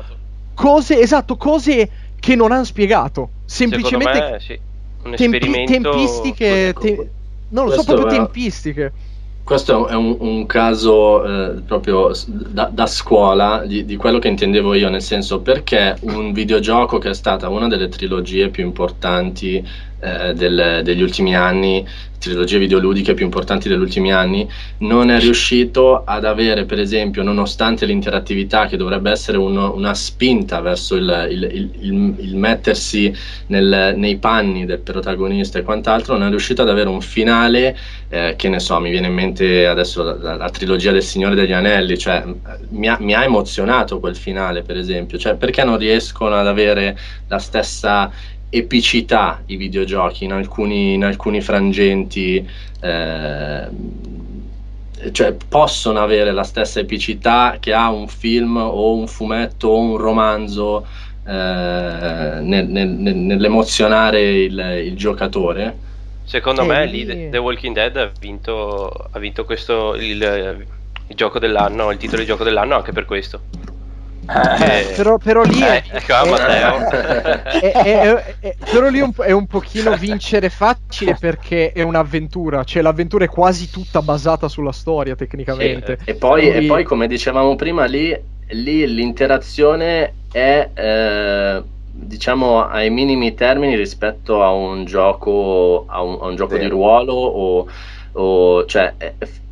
cose, esatto, cose che non hanno spiegato. Semplicemente me, sì, un tempi- tempistiche. te- non lo so, Questo proprio è- tempistiche. Questo è un, un caso eh, proprio da, da scuola di, di quello che intendevo io, nel senso perché un videogioco che è stata una delle trilogie più importanti eh, del- degli ultimi anni, trilogie videoludiche più importanti degli ultimi anni, non è riuscito ad avere, per esempio, nonostante l'interattività che dovrebbe essere uno- una spinta verso il, il- il- il- mettersi nel- nei panni del protagonista e quant'altro, non è riuscito ad avere un finale eh, che ne so, mi viene in mente adesso la, la- la trilogia del Signore degli Anelli, cioè mi ha, mi ha emozionato quel finale, per esempio, cioè perché non riescono ad avere la stessa epicità i videogiochi in alcuni, in alcuni frangenti, eh, cioè possono avere la stessa epicità che ha un film o un fumetto o un romanzo eh, nel- nel- nel- nell'emozionare il, il giocatore. Secondo Eh, me lì- The Walking Dead ha vinto, ha vinto questo il, il gioco dell'anno, il titolo di gioco dell'anno anche per questo. Eh, Però, però lì è, eh, ecco, è- è- è- è- però lì un po'- è un pochino vincere facile perché è un'avventura, cioè l'avventura è quasi tutta basata sulla storia tecnicamente. E poi, Quindi- e poi, come dicevamo prima, lì, lì l'interazione è eh, diciamo ai minimi termini rispetto a un gioco, a un, a un gioco di ruolo o, o- cioè,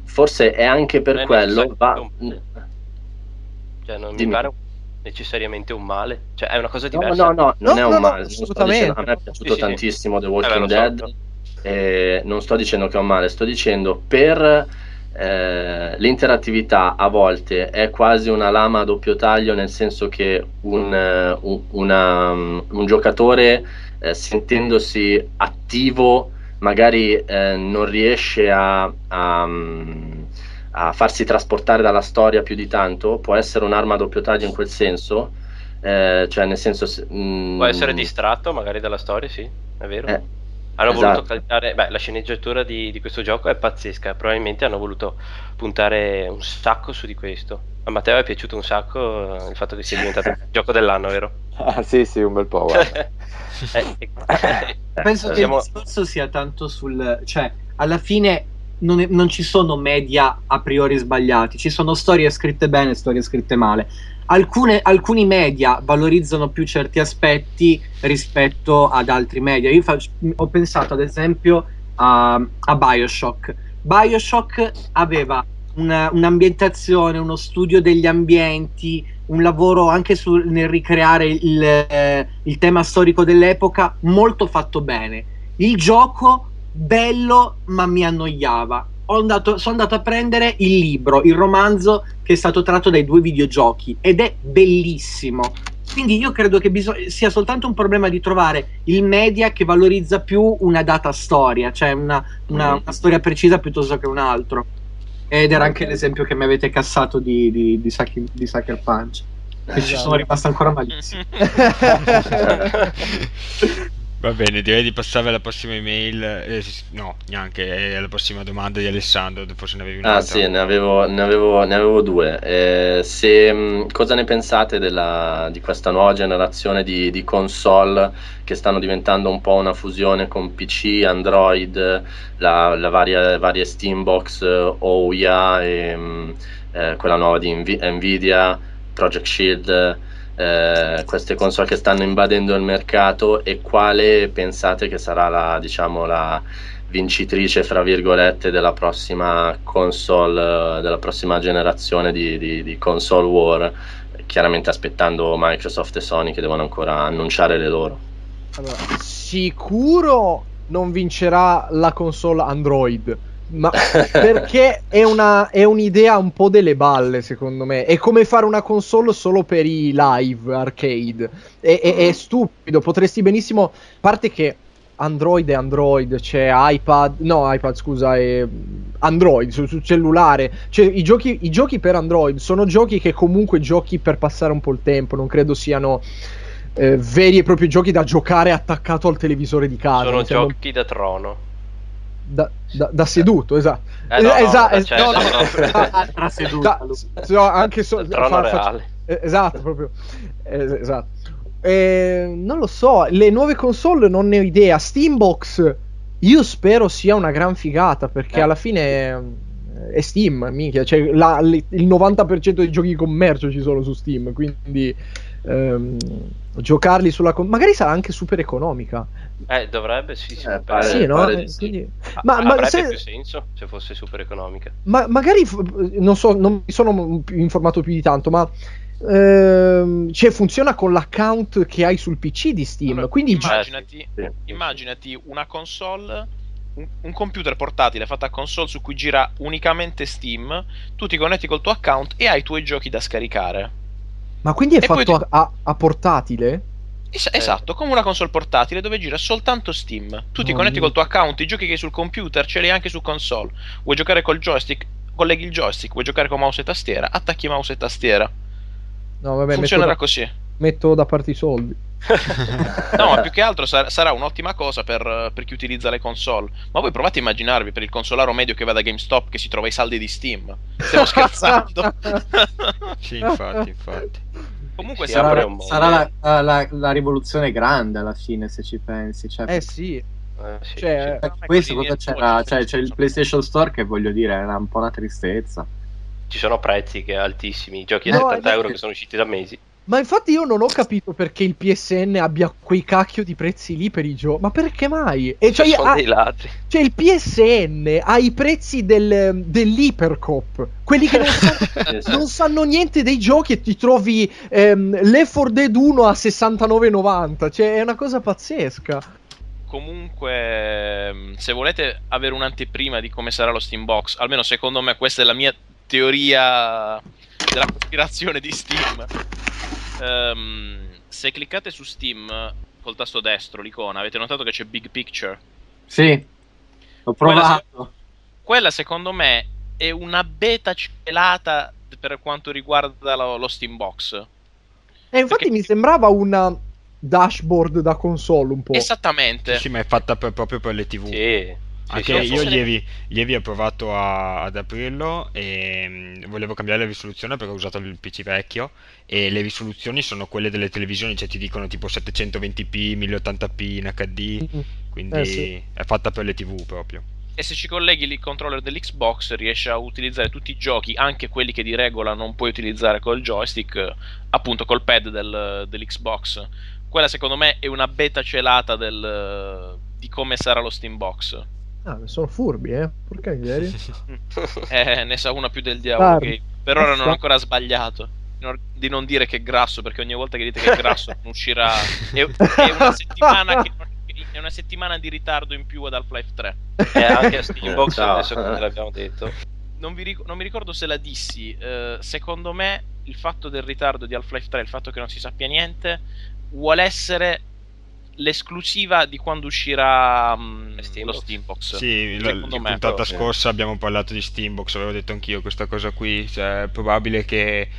forse è anche per Non è quello. Va, Cioè, non mi pare necessariamente un male, cioè è una cosa no, diversa. no, no, non No, è no, un no, male. assolutamente. dicendo- a me è piaciuto Sì, sì. tantissimo The Eh, Walking so. Dead. eh, non sto dicendo che è un male, sto dicendo per eh, l'interattività a volte è quasi una lama a doppio taglio, nel senso che un, eh, un, una, un giocatore eh, sentendosi attivo magari eh, non riesce a, a, a, farsi trasportare dalla storia più di tanto, può essere un'arma a doppio taglio in quel senso, eh, cioè nel senso... Mm, può essere distratto magari dalla storia, sì, è vero. Eh, hanno esatto. voluto calcare, beh, la sceneggiatura di, di, questo gioco è pazzesca, probabilmente hanno voluto puntare un sacco su di questo. A Matteo è piaciuto un sacco il fatto che sia diventato il gioco dell'anno, vero? Ah, sì, sì, un bel po'. Eh, eh, Penso che il discorso sia tanto sul... cioè, alla fine non, è, non, ci sono media a priori sbagliati, ci sono storie scritte bene e storie scritte male. Alcune, alcuni media valorizzano più certi aspetti rispetto ad altri media. Io faccio, ho pensato ad esempio a, a Bioshock. Bioshock aveva una, un'ambientazione, uno studio degli ambienti, un lavoro anche su, nel ricreare il, eh, il tema storico dell'epoca molto fatto bene. Il gioco bello ma mi annoiava andato, sono andato a prendere il libro, il romanzo che è stato tratto dai due videogiochi ed è bellissimo. Quindi io credo che bisog- sia soltanto un problema di trovare il media che valorizza più una data storia, cioè una, una, mm. una storia precisa piuttosto che un altro. Ed era anche l'esempio che mi avete cassato di, di, di, Sucker, di Sucker Punch. Che ci sono rimasto ancora malissimo. Va bene, direi di passare alla prossima email. Eh, no, neanche, alla prossima domanda di Alessandro. Forse ne avevi un'altra. Ah, sì, ne avevo, ne avevo, ne avevo due. Eh, se, mm, cosa ne pensate della, di questa nuova generazione di, di, console che stanno diventando un po' una fusione con PC, Android, la, la varia, varie Steambox, OUYA e mm, eh, quella nuova di Nvidia, Project Shield? Eh, queste console che stanno invadendo il mercato e quale pensate che sarà la, diciamo, la vincitrice, fra virgolette, della prossima console, della prossima generazione di, di, di console war, chiaramente aspettando Microsoft e Sony che devono ancora annunciare le loro. Allora, sicuro non vincerà la console Android ma perché è, una, è, un'idea un po' delle balle, secondo me. È come fare una console solo per i live arcade. È, è, è stupido. Potresti benissimo. A parte che Android è Android, c'è iPad, no, iPad scusa, è Android sul, sul cellulare. Cioè, i giochi, i giochi per Android sono giochi che comunque giochi per passare un po' il tempo. Non credo siano. Eh, veri e propri giochi da giocare attaccato al televisore di casa. Sono giochi da trono da, da, da, seduto, esatto. Eh, no, esatto, no, cioè, no, no, no. seduta, no, anche so, fa, eh, esatto, proprio eh, esatto. Eh, non lo so, le nuove console non ne ho idea. Steambox io spero sia una gran figata perché eh. alla fine eh, è Steam, minchia, cioè la, il 90% dei giochi di commercio ci sono su Steam, quindi ehm, giocarli sulla con- magari sarà anche super economica eh dovrebbe sì, sì, eh, pare, sì, no? pare Quindi... ma, ma, avrebbe se... più senso se fosse super economica ma magari non so non mi sono informato più di tanto ma ehm, cioè funziona con l'account che hai sul PC di Steam allora, quindi immaginati, sì. immaginati una console un, un, computer portatile fatto a console su cui gira unicamente Steam tu ti connetti col tuo account e hai i tuoi giochi da scaricare ma quindi è e fatto ti... a, a, portatile? Es- eh. esatto, come una console portatile dove gira soltanto Steam. Tu ti oh connetti mio. col tuo account, i giochi che hai sul computer ce li hai anche su console. Vuoi giocare col joystick? Colleghi il joystick. Vuoi giocare con mouse e tastiera? Attacchi mouse e tastiera. No, vabbè, Funzionerà da, così. Metto da parte i soldi. no, ma più che altro sar- sarà un'ottima cosa per, per, chi utilizza le console. Ma voi provate a immaginarvi per il consolaro medio che va da GameStop che si trova i saldi di Steam. Stiamo scherzando? sì, infatti, infatti. Comunque sì, sarà, sarà la, la, la, rivoluzione grande alla fine, se ci pensi. Cioè, eh sì. Eh, sì, cioè, sì. questo cosa c'era? Cioè, c'è il PlayStation Store che voglio dire era un po' una tristezza. Ci sono prezzi che altissimi, giochi a no, 70 euro che sono usciti da mesi. Ma infatti io non ho capito perché il PSN abbia quei cacchio di prezzi lì per i giochi. Ma perché mai? E cioè, sono ha, dei ladri. Cioè il PSN ha i prezzi del, dell'Hypercop. Quelli che non, sanno, non sanno niente dei giochi e ti trovi ehm, Left 4 Dead 1 a 69,90. Cioè è una cosa pazzesca. comunque, mm, se volete avere un'anteprima di come sarà lo Steambox, almeno secondo me questa è la mia teoria della cospirazione di Steam. Ehm, se cliccate su Steam col tasto destro, l'icona, avete notato che c'è Big Picture? Sì, ho provato. Quella secondo me è una beta celata per quanto riguarda lo, lo Steambox. E infatti Perché- mi sembrava una dashboard da console un po'. Esattamente. Sì, ma è fatta per- proprio per le TV. Sì. Sì, Anche sì, io ieri, ieri ho provato a- ad aprirlo e mm, volevo cambiare la risoluzione perché ho usato il PC vecchio e le risoluzioni sono quelle delle televisioni, cioè ti dicono tipo 720p, 1080p in HD, Mm. quindi Eh, sì. è fatta per le TV proprio. E se ci colleghi il controller dell'Xbox riesci a utilizzare tutti i giochi, anche quelli che di regola non puoi utilizzare col joystick, appunto col pad del- dell'Xbox. Quella secondo me è una beta celata del- di come sarà lo Steambox. Ah, sono furbi, eh. Porca miseria. Eh, ne sa una più del diavolo. Che per ora non ho ancora sbagliato. Di non dire che è grasso, perché ogni volta che dite che è grasso non uscirà. È, è una settimana che non- è una settimana di ritardo in più ad Half-Life 3. E anche a Steambox Ciao. adesso come l'abbiamo detto. non, vi ric- non mi ricordo se la dissi. eh, secondo me, il fatto del ritardo di Half-Life 3, il fatto che non si sappia niente, vuole essere l'esclusiva di quando uscirà mm, lo Steambox. Steambox. Sì, la, Secondo la me, puntata scorsa abbiamo parlato di Steambox, avevo detto anch'io questa cosa qui, cioè, è probabile che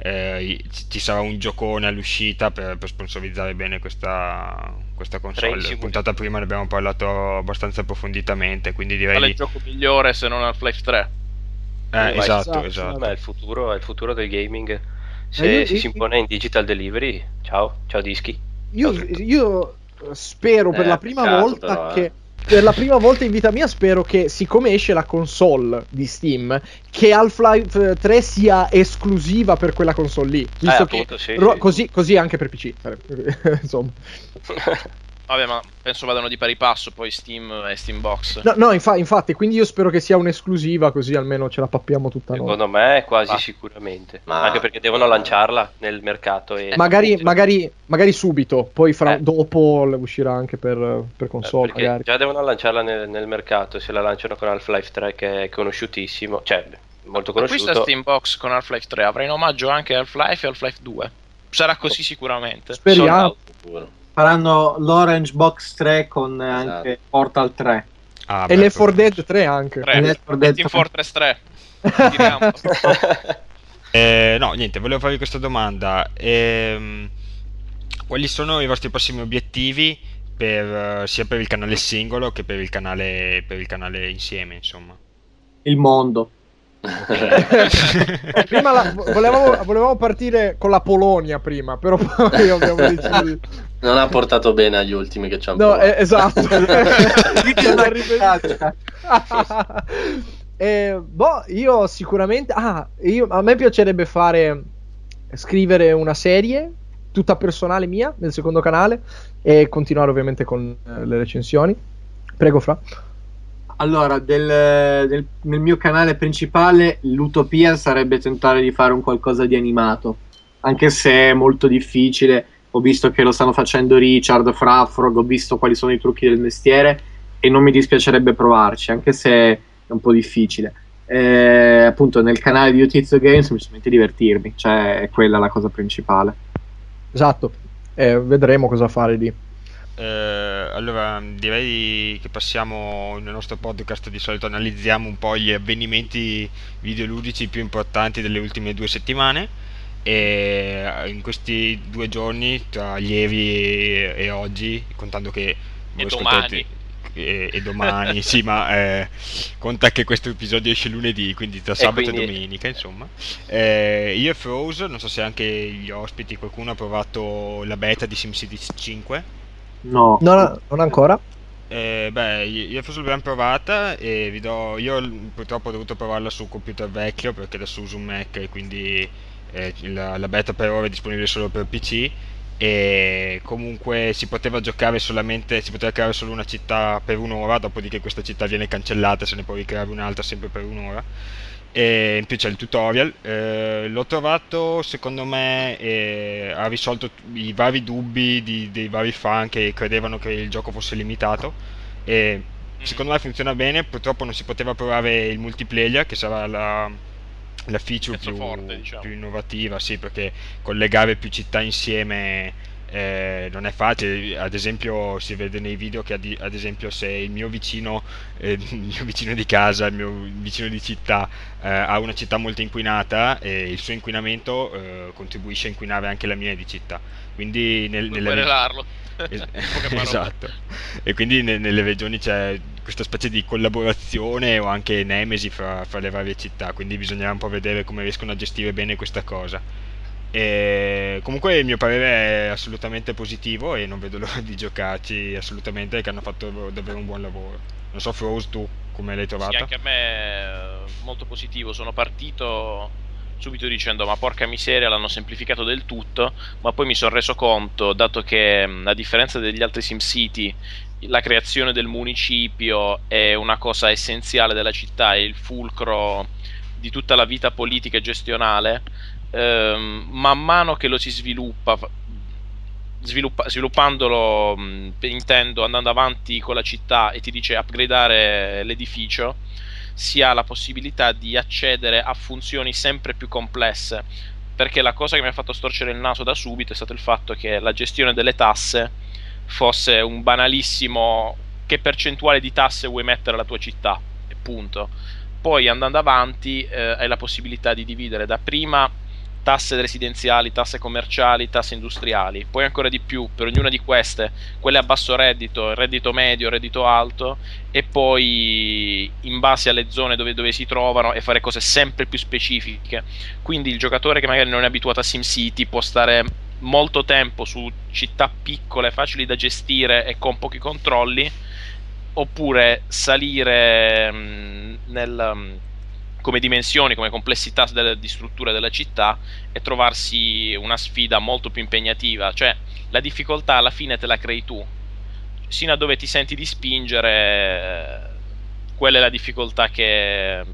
eh, ci sarà un giocone all'uscita per, per sponsorizzare bene questa, questa console. La puntata prima ne abbiamo parlato abbastanza approfonditamente, quindi Qual è il direi... gioco migliore se non Half-Life 3? Eh, Vai. esatto, Esatto, esatto. Vabbè, è il futuro, è il futuro del gaming. Se Eh, io- si io- si impone in digital delivery, ciao, ciao dischi. Io, Spero per Eh, la prima peccato volta però, eh. che. Per la prima volta in vita mia spero che, siccome esce la console di Steam, che Half-Life 3 sia esclusiva per quella console lì. Visto che appunto, sì, ro- sì. Così, così anche per PC. Insomma. Vabbè, ma penso vadano di pari passo poi Steam e Steambox. No, no, infa- infatti, quindi io spero che sia un'esclusiva, così almeno ce la pappiamo tutta noi. Secondo me quasi Ma- sicuramente. ma- Anche perché devono lanciarla nel mercato. E Magari, magari, magari subito, poi fra- Eh. dopo uscirà anche per, per Eh, console. perché magari. già devono lanciarla nel, nel mercato. Se la lanciano con Half-Life 3, che è conosciutissimo, cioè molto Ma questa conosciuto. Steambox con Half-Life 3 avrà in omaggio anche Half-Life e Half-Life 2. Sarà così sicuramente. Speriamo. Faranno l'Orange Box 3 con eh, Esatto. anche Portal 3. Ah, E Left 4 proprio. Dead 3 anche. Tre. Left 4 E Dead Team 3. Fortress 3. Tiriamo. Eh, no, niente, volevo farvi questa domanda. Ehm, quali sono i vostri prossimi obiettivi per, eh, sia per il canale singolo che per il canale, per il canale insieme, insomma? Il mondo. prima la- volevamo, volevamo partire con la Polonia prima, però poi abbiamo deciso di... Non ha portato bene agli ultimi che ci hanno No, eh, esatto. Eh, boh, io sicuramente... Ah, io- a me piacerebbe fare... Scrivere una serie, tutta personale mia, nel secondo canale, e continuare ovviamente con eh, le recensioni. Prego, Fra. Allora, del- del- nel mio canale principale l'utopia sarebbe tentare di fare un qualcosa di animato, anche se è molto difficile. Ho visto che lo stanno facendo Richard, Frafrog, ho visto quali sono i trucchi del mestiere e non mi dispiacerebbe provarci, anche se è un po' difficile. Eh, appunto, nel canale di Utizio Games semplicemente divertirmi, cioè è quella la cosa principale. Esatto. Eh, vedremo cosa fare lì. Eh, allora, direi che passiamo nel nostro podcast di solito analizziamo un po' gli avvenimenti videoludici più importanti delle ultime due settimane e eh, in questi due giorni, tra ieri e, e oggi, contando che voi domani. ascoltate- e, e domani, sì, ma eh, conta che questo episodio esce lunedì, quindi tra sabato quindi- e domenica, insomma. Eh, io e Froze, non so se anche gli ospiti, qualcuno ha provato la beta di SimCity 5. No, Non, non ancora. Eh, beh, io forse l'abbiamo provata e vi do. Io purtroppo ho dovuto provarla su un computer vecchio perché adesso uso un Mac e quindi eh, la, la beta per ora è disponibile solo per PC. e comunque si poteva giocare solamente, si poteva creare solo una città per un'ora, dopodiché questa città viene cancellata, se ne può ricreare un'altra sempre per un'ora. E in più c'è il tutorial, eh, l'ho trovato secondo me eh, ha risolto i vari dubbi di- dei vari fan che credevano che il gioco fosse limitato. E secondo me funziona bene, purtroppo non si poteva provare il multiplayer che sarà la, la feature più, forte, diciamo. più innovativa, sì, perché collegare più città insieme eh, non è facile. Ad esempio, si vede nei video che, ad, ad esempio, se il mio vicino, eh, il mio vicino di casa, il mio vicino di città eh, ha una città molto inquinata, e il suo inquinamento eh, contribuisce a inquinare anche la mia di città. Quindi, nel, Puoi querelarlo. Es- esatto. E quindi ne- nelle regioni c'è questa specie di collaborazione o anche nemesi fra, fra le varie città, quindi bisognerà un po' vedere come riescono a gestire bene questa cosa. E comunque il mio parere è assolutamente positivo e non vedo l'ora di giocarci assolutamente che hanno fatto davvero un buon lavoro. Non so Froze tu come l'hai Sì, trovata? anche a me eh, molto positivo. Sono partito subito dicendo ma porca miseria l'hanno semplificato del tutto, ma poi mi sono reso conto, dato che a differenza degli altri SimCity, la creazione del municipio è una cosa essenziale della città, è il fulcro di tutta la vita politica e gestionale, ehm, man mano che lo si sviluppa, sviluppa- sviluppandolo, mh, intendo andando avanti con la città e ti dice upgradare l'edificio, si ha la possibilità di accedere a funzioni sempre più complesse. Perché la cosa che mi ha fatto storcere il naso da subito è stato il fatto che la gestione delle tasse fosse un banalissimo che percentuale di tasse vuoi mettere alla tua città, e punto. Poi andando avanti eh, hai la possibilità di dividere da prima tasse residenziali, tasse commerciali, tasse industriali, poi ancora di più per ognuna di queste, quelle a basso reddito, reddito medio, reddito alto e poi in base alle zone dove, dove si trovano e fare cose sempre più specifiche. Quindi il giocatore che magari non è abituato a SimCity può stare molto tempo su città piccole, facili da gestire e con pochi controlli, oppure salire mh, nel, mh, come dimensioni, come complessità del- di struttura della città e trovarsi una sfida molto più impegnativa. Cioè, la difficoltà alla fine te la crei tu. Sino a dove ti senti di spingere, quella è la difficoltà che,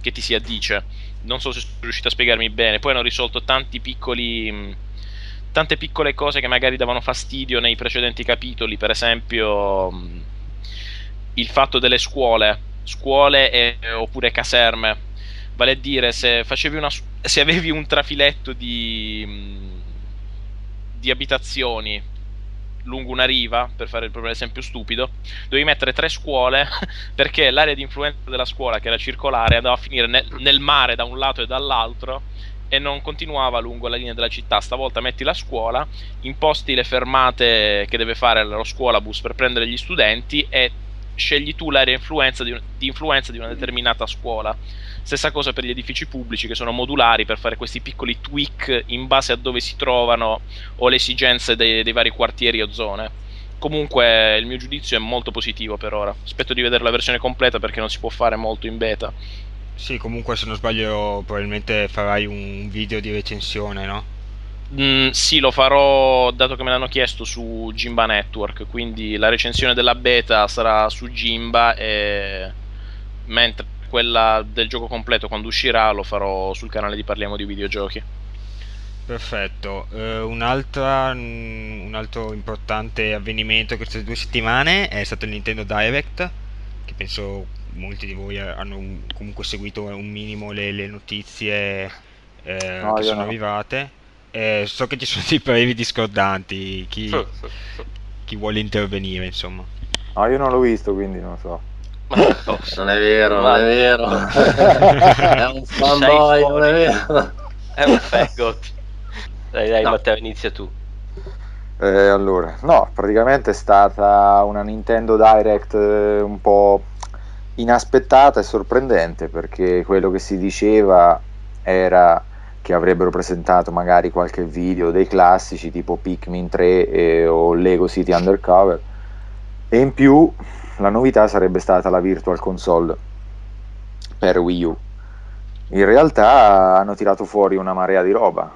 che ti si addice. Non so se sono riuscito a spiegarmi bene. Poi hanno risolto tanti piccoli. Tante piccole cose che magari davano fastidio nei precedenti capitoli, per esempio il fatto delle scuole, scuole e- oppure caserme, vale a dire se una se avevi un trafiletto di, mh, di abitazioni lungo una riva, per fare il proprio esempio stupido, dovevi mettere tre scuole perché l'area di influenza della scuola, che era circolare, andava a finire nel, nel mare da un lato e dall'altro e non continuava lungo la linea della città. Stavolta metti la scuola, imposti le fermate che deve fare lo scuolabus per prendere gli studenti e scegli tu l'area influenza di, di influenza di una determinata scuola. Stessa cosa per gli edifici pubblici che sono modulari per fare questi piccoli tweak in base a dove si trovano o le esigenze dei, dei vari quartieri o zone. Comunque il mio giudizio è molto positivo per ora. Aspetto di vedere la versione completa perché non si può fare molto in beta. Sì, comunque se non sbaglio probabilmente farai un video di recensione, no? Mm, sì, lo farò dato che me l'hanno chiesto su Jimba Network, quindi la recensione della beta sarà su Jimba e mentre quella del gioco completo quando uscirà lo farò sul canale di Parliamo di Videogiochi. Perfetto, un'altra, mm, un altro importante avvenimento queste due settimane è stato il Nintendo Direct, che penso molti di voi hanno un- comunque seguito un minimo le, le notizie eh, No, che sono no. arrivate. Eh, so che ci sono dei pareri discordanti, chi, chi vuole intervenire, insomma. No, io non l'ho visto, quindi non so. Posso? Non è vero, non è vero. è un fanboy, non è vero. È un fagot. Dai, dai, No. Matteo, inizia tu. Eh, allora, no, praticamente è stata una Nintendo Direct eh, un po' inaspettata e sorprendente perché quello che si diceva era che avrebbero presentato magari qualche video dei classici tipo Pikmin 3 e- o Lego City Undercover. E in più la novità sarebbe stata la Virtual Console per Wii U. In realtà hanno tirato fuori una marea di roba,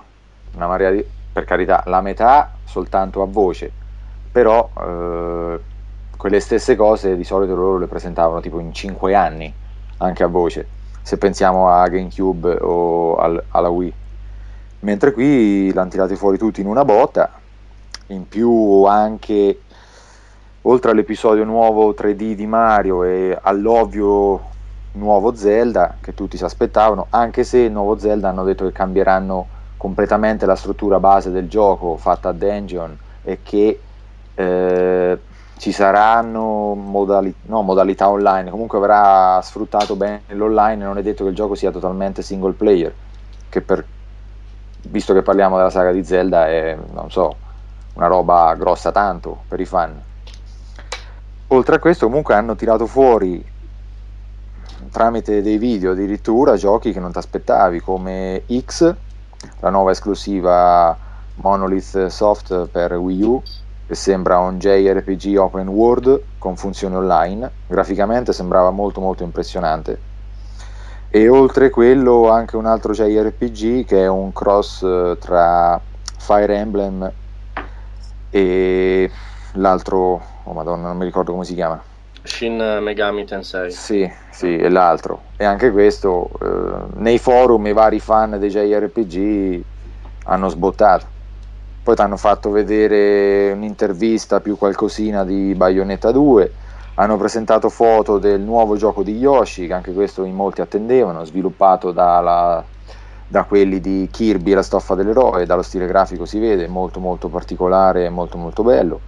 una marea di, per carità, la metà soltanto a voce, però eh, quelle stesse cose di solito loro le presentavano tipo in 5 anni, anche a voce, se pensiamo a GameCube o al, alla Wii. Mentre qui l'hanno tirati fuori tutti in una botta, in più anche oltre all'episodio nuovo 3D di Mario e all'ovvio nuovo Zelda che tutti si aspettavano, anche se il nuovo Zelda hanno detto che cambieranno completamente la struttura base del gioco fatta a dungeon e che eh, ci saranno modali- no, modalità online, comunque avrà sfruttato bene l'online, non è detto che il gioco sia totalmente single player, che per, visto che parliamo della saga di Zelda è, non so, una roba grossa tanto per i fan. Oltre a questo comunque hanno tirato fuori tramite dei video addirittura giochi che non ti aspettavi come X, la nuova esclusiva Monolith Soft per Wii U che sembra un JRPG open world con funzioni online, graficamente sembrava molto molto impressionante. E oltre quello anche un altro JRPG che è un cross eh, tra Fire Emblem e l'altro, oh madonna non mi ricordo come si chiama. Shin Megami Tensei. Sì, sì, e l'altro. E anche questo, eh, nei forum i vari fan dei JRPG hanno sbottato. Poi ti hanno fatto vedere un'intervista più qualcosina di Bayonetta 2, hanno presentato foto del nuovo gioco di Yoshi, che anche questo in molti attendevano, sviluppato dalla, da quelli di Kirby, la stoffa dell'eroe, dallo stile grafico si vede, molto molto particolare e molto molto bello.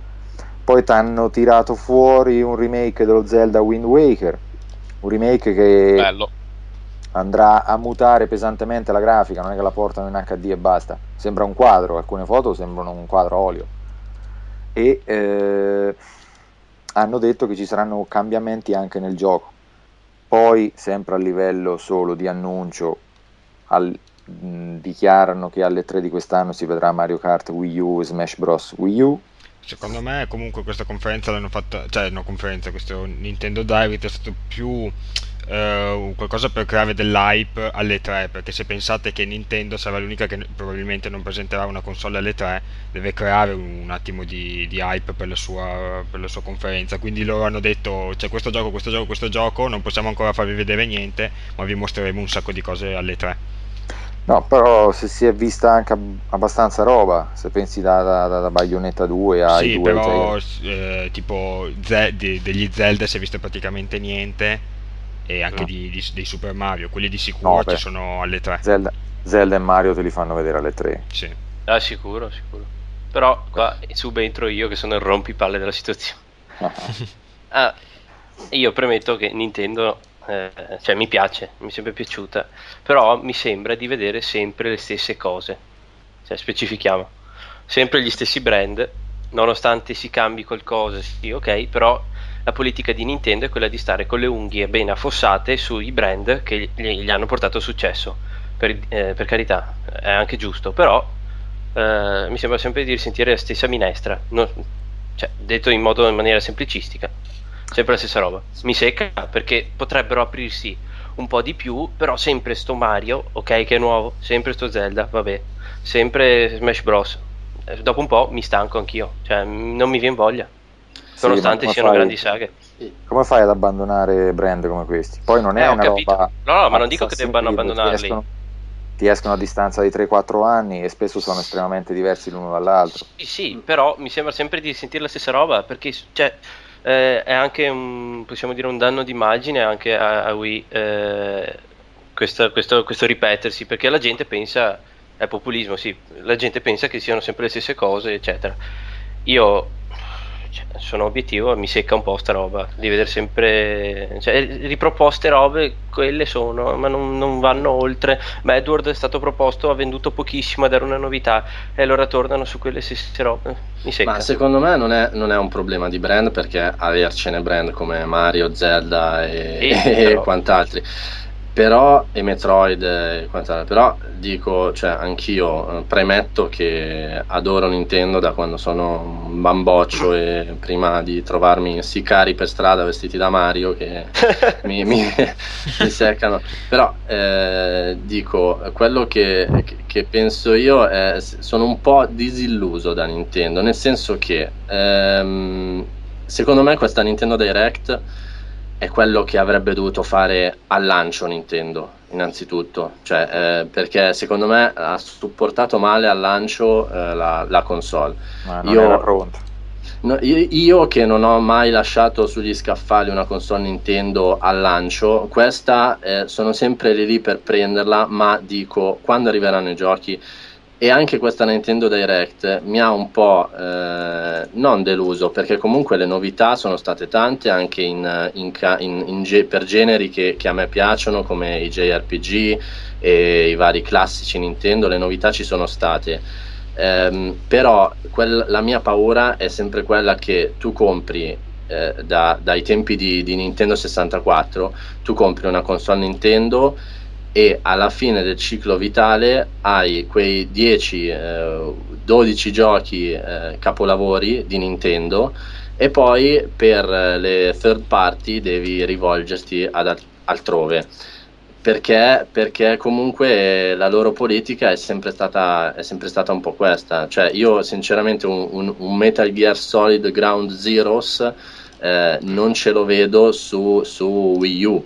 Poi ti hanno tirato fuori un remake dello Zelda Wind Waker, un remake che Bello. Andrà a mutare pesantemente la grafica, non è che la portano in HD e basta. Sembra un quadro, alcune foto sembrano un quadro a olio. E eh, hanno detto che ci saranno cambiamenti anche nel gioco. Poi, sempre a livello solo di annuncio, al- mh, dichiarano che alle 3 di quest'anno si vedrà Mario Kart Wii U e Smash Bros. Wii U. Secondo me comunque questa conferenza l'hanno fatta, cioè no conferenza, questo Nintendo Direct è stato più eh, un qualcosa per creare dell'hype alle 3, perché se pensate che Nintendo sarà l'unica che probabilmente non presenterà una console alle 3, deve creare un attimo di, di hype per la, sua, per la sua conferenza, quindi loro hanno detto c'è questo gioco, questo gioco, questo gioco, non possiamo ancora farvi vedere niente, ma vi mostreremo un sacco di cose alle 3. No, però se si è vista anche ab- abbastanza roba, se pensi da, da, da- Bayonetta 2 ai Sì, però eh, tipo Ze- de- degli Zelda si è visto praticamente niente e anche No. di, di- dei Super Mario, quelli di sicuro No, ci sono alle 3. Zelda, Zelda e Mario te li fanno vedere alle 3. Sì. Ah, sicuro, sicuro. Però qua subentro io che sono il rompipalle della situazione. Ah, io premetto che Nintendo, eh, cioè mi piace, mi è sempre piaciuta, però mi sembra di vedere sempre le stesse cose. Cioè, specifichiamo, sempre gli stessi brand, nonostante si cambi qualcosa, sì, ok, però la politica di Nintendo è quella di stare con le unghie ben affossate sui brand che gli, gli hanno portato successo. Per, eh, per carità, è anche giusto, però eh, mi sembra sempre di risentire la stessa minestra, no- cioè, detto in modo in maniera semplicistica, sempre la stessa roba. Mi secca perché potrebbero aprirsi un po' di più, però sempre sto Mario, ok, che è nuovo, sempre sto Zelda, vabbè, sempre Smash Bros. Eh, Dopo un po' mi stanco anch'io, cioè non mi viene voglia, nonostante siano fai- grandi saghe. Come fai ad abbandonare brand come questi? Poi non è Eh, una capito. roba. No, no, ma non dico che debbano abbandonarli. Ti escono, ti escono a distanza di 3-4 anni e spesso sono estremamente diversi l'uno dall'altro. Sì, sì, però mi sembra sempre di sentire la stessa roba perché cioè, eh, è anche un, possiamo dire un danno d'immagine anche a, a Wii eh, questo, questo- questo ripetersi perché la gente pensa, è populismo, sì, la gente pensa che siano sempre le stesse cose, eccetera. Io cioè, sono obiettivo, mi secca un po' sta roba di vedere sempre cioè, riproposte robe, quelle sono, ma non, non vanno oltre. Ma Edward è stato proposto, ha venduto pochissimo ed era una novità, e allora tornano su quelle stesse robe. Mi secca. Ma secondo me non è, non è un problema di brand perché avercene brand come Mario, Zelda e, e però- quant'altri però e Metroid e quant'altro, però dico, cioè anch'io eh, premetto che adoro Nintendo da quando sono un bamboccio e prima di trovarmi sicari per strada vestiti da Mario che mi, mi, mi seccano, però eh, dico, quello che, che, penso io è, sono un po' disilluso da Nintendo, nel senso che ehm, secondo me questa Nintendo Direct è quello che avrebbe dovuto fare al lancio Nintendo, innanzitutto, cioè, eh, perché secondo me ha supportato male al lancio eh, la, la, console. Ma non io, era pronta. No, io, io, che non ho mai lasciato sugli scaffali una console Nintendo al lancio, questa eh, sono sempre lì, lì per prenderla, ma dico, quando arriveranno i giochi e anche questa Nintendo Direct mi ha un po' eh, non deluso perché comunque le novità sono state tante anche in, in, in, per generi che, che, a me piacciono come i JRPG e i vari classici Nintendo le novità ci sono state. Ehm, però quel, la mia paura è sempre quella che tu compri eh, da, dai tempi di, di Nintendo 64 tu compri una console Nintendo e alla fine del ciclo vitale hai quei 10 eh, 12 giochi eh, capolavori di Nintendo e poi per le third party devi rivolgerti ad altrove. Perché, perché comunque la loro politica è sempre, stata, è sempre stata un po' questa. Cioè io sinceramente un, un, un Metal Gear Solid Ground Zeroes eh, non ce lo vedo su, su Wii U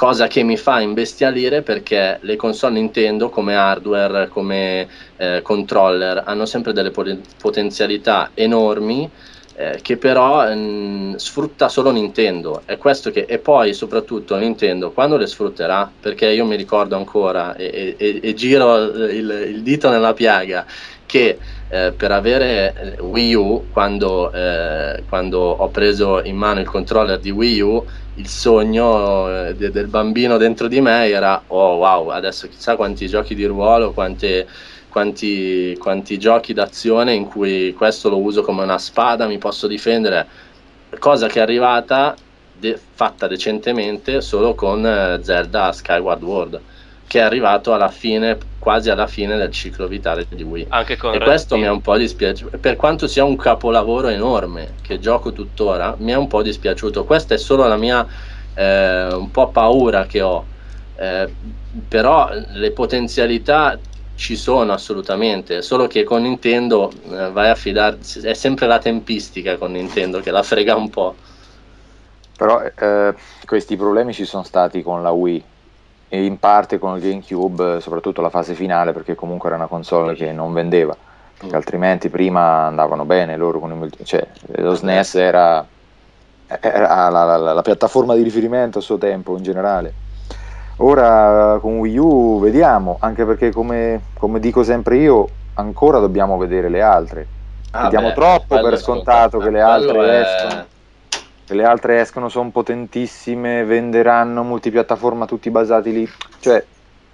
cosa che mi fa imbestialire perché le console Nintendo come hardware, come eh, controller hanno sempre delle potenzialità enormi eh, che però mh, mm, sfrutta solo Nintendo. È questo che, e poi soprattutto Nintendo quando le sfrutterà? Perché io mi ricordo ancora e, e, e giro il, il, dito nella piaga che eh, per avere Wii U quando, eh, quando ho preso in mano il controller di Wii U il sogno eh, de- del bambino dentro di me era oh wow adesso chissà quanti giochi di ruolo quante, quanti, quanti giochi d'azione in cui questo lo uso come una spada mi posso difendere. Cosa che è arrivata de- fatta decentemente solo con eh, Zelda Skyward World che è arrivato alla fine, quasi alla fine del ciclo vitale di Wii. Anche con e questo mi è un po' dispiaciuto. Per quanto sia un capolavoro enorme che gioco tuttora, mi è un po' dispiaciuto. Questa è solo la mia eh, un po' paura che ho. Eh, però le potenzialità ci sono assolutamente, solo che con Nintendo eh, vai a fidarsi, è sempre la tempistica con Nintendo che la frega un po'. Però eh, questi problemi ci sono stati con la Wii, e in parte con il GameCube, soprattutto la fase finale, perché comunque era una console che non vendeva, perché altrimenti prima andavano bene loro con il cioè, lo SNES era, era la, la, la, la, piattaforma di riferimento a suo tempo in generale. Ora con Wii U vediamo, anche perché come, come dico sempre io, ancora dobbiamo vedere le altre. Ah Vediamo beh, troppo per scontato che le altre è... escono le altre escono, sono potentissime, venderanno multipiattaforma tutti basati lì. Cioè,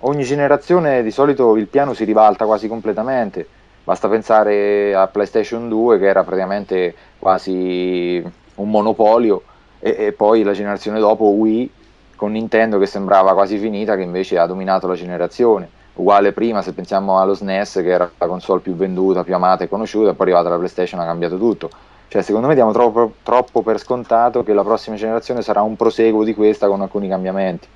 ogni generazione di solito il piano si ribalta quasi completamente. Basta pensare a PlayStation 2 che era praticamente quasi un monopolio e, e poi la generazione dopo Wii con Nintendo che sembrava quasi finita che invece ha dominato la generazione. Uguale prima se pensiamo allo SNES che era la console più venduta, più amata e conosciuta, poi è arrivata la PlayStation ha cambiato tutto cioè, secondo me diamo troppo, troppo per scontato che la prossima generazione sarà un proseguo di questa con alcuni cambiamenti.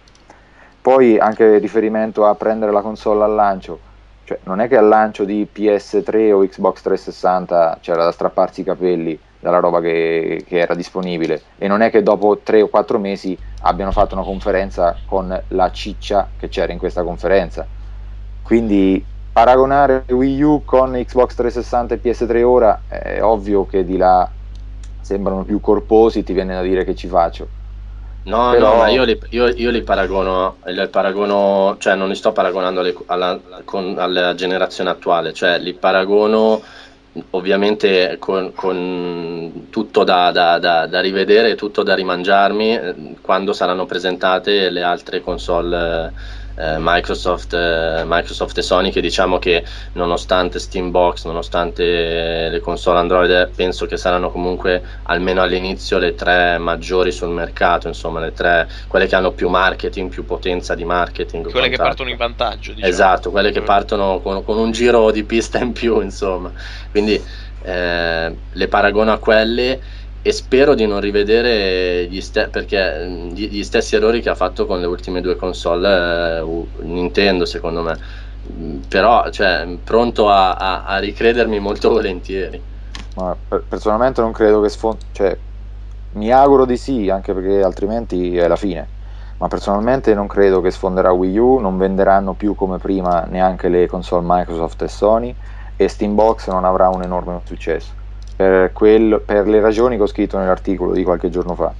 Poi anche riferimento a prendere la console al lancio, cioè non è che al lancio di PS3 o Xbox 360 c'era da strapparsi i capelli dalla roba che, che, era disponibile e non è che dopo 3 o 4 mesi abbiano fatto una conferenza con la ciccia che c'era in questa conferenza. Quindi paragonare Wii U con Xbox 360 e PS3 ora è ovvio che di là sembrano più corposi, ti viene da dire che ci faccio. No, Però... no, ma io li, io, io li, paragono, li paragono, cioè non li sto paragonando alle, alla, con, alla generazione attuale, cioè li paragono ovviamente con, con tutto da, da, da, da, rivedere, tutto da rimangiarmi eh, quando saranno presentate le altre console eh, Microsoft, eh, Microsoft, e Sony che diciamo che nonostante Steambox, nonostante le console Android penso che saranno comunque almeno all'inizio le tre maggiori sul mercato, insomma le tre, quelle che hanno più marketing, più potenza di marketing. Quelle che partono in vantaggio. Diciamo. Esatto, quelle che partono con, con, un giro di pista in più, insomma. Quindi eh, le paragono a quelle e spero di non rivedere gli, ste- perché, gli, gli, stessi errori che ha fatto con le ultime due console eh, Nintendo secondo me. Però cioè, pronto a, a, a, ricredermi molto volentieri. Ma personalmente non credo che sfondi cioè, mi auguro di sì anche perché altrimenti è la fine. Ma personalmente non credo che sfonderà Wii U non venderanno più come prima neanche le console Microsoft e Sony e Steambox non avrà un enorme successo per, quel, per le ragioni che ho scritto nell'articolo di qualche giorno fa.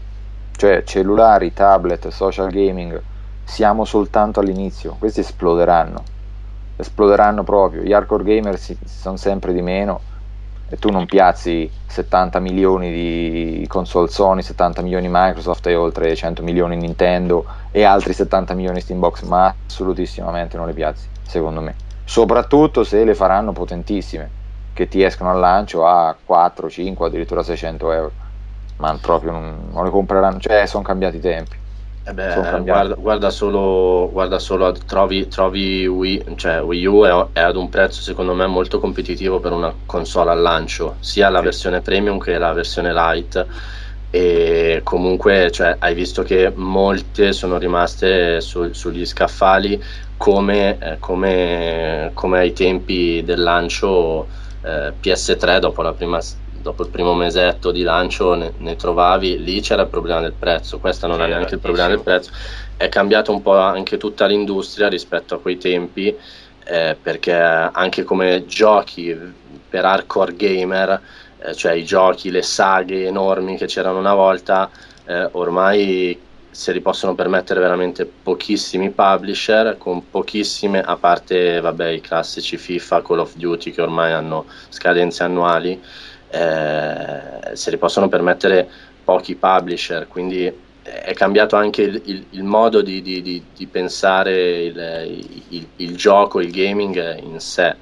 Cioè cellulari, tablet, social gaming, siamo soltanto all'inizio, questi esploderanno, esploderanno proprio, gli hardcore gamer si, sono sempre di meno e tu non piazzi 70 milioni di console Sony, 70 milioni Microsoft e oltre 100 milioni Nintendo e altri 70 milioni Steambox, ma assolutissimamente non le piazzi, secondo me. Soprattutto se le faranno potentissime che ti escono al lancio a 4, 5, addirittura 600 euro. Ma proprio non, non le compreranno, cioè sono cambiati i tempi. Eh beh, guarda, guarda, solo, guarda solo trovi, trovi Wii, cioè Wii U è, è, ad un prezzo secondo me molto competitivo per una console al lancio, sia la sì. versione premium che la versione light e comunque cioè, hai visto che molte sono rimaste su, sugli scaffali come, eh, come, come ai tempi del lancio eh, PS3 dopo, prima, dopo, il primo mesetto di lancio ne, ne, trovavi, lì c'era il problema del prezzo, questo non sì, è neanche il problema del prezzo, è cambiata un po' anche tutta l'industria rispetto a quei tempi, eh, perché anche come giochi per hardcore gamer, eh, cioè i giochi, le saghe enormi che c'erano una volta, eh, ormai se li possono permettere veramente pochissimi publisher con pochissime, a parte vabbè, i classici FIFA, Call of Duty che ormai hanno scadenze annuali, eh, se li possono permettere pochi publisher, quindi è cambiato anche il, il, il modo di, di, di, di pensare il, il, gioco, il gaming in sé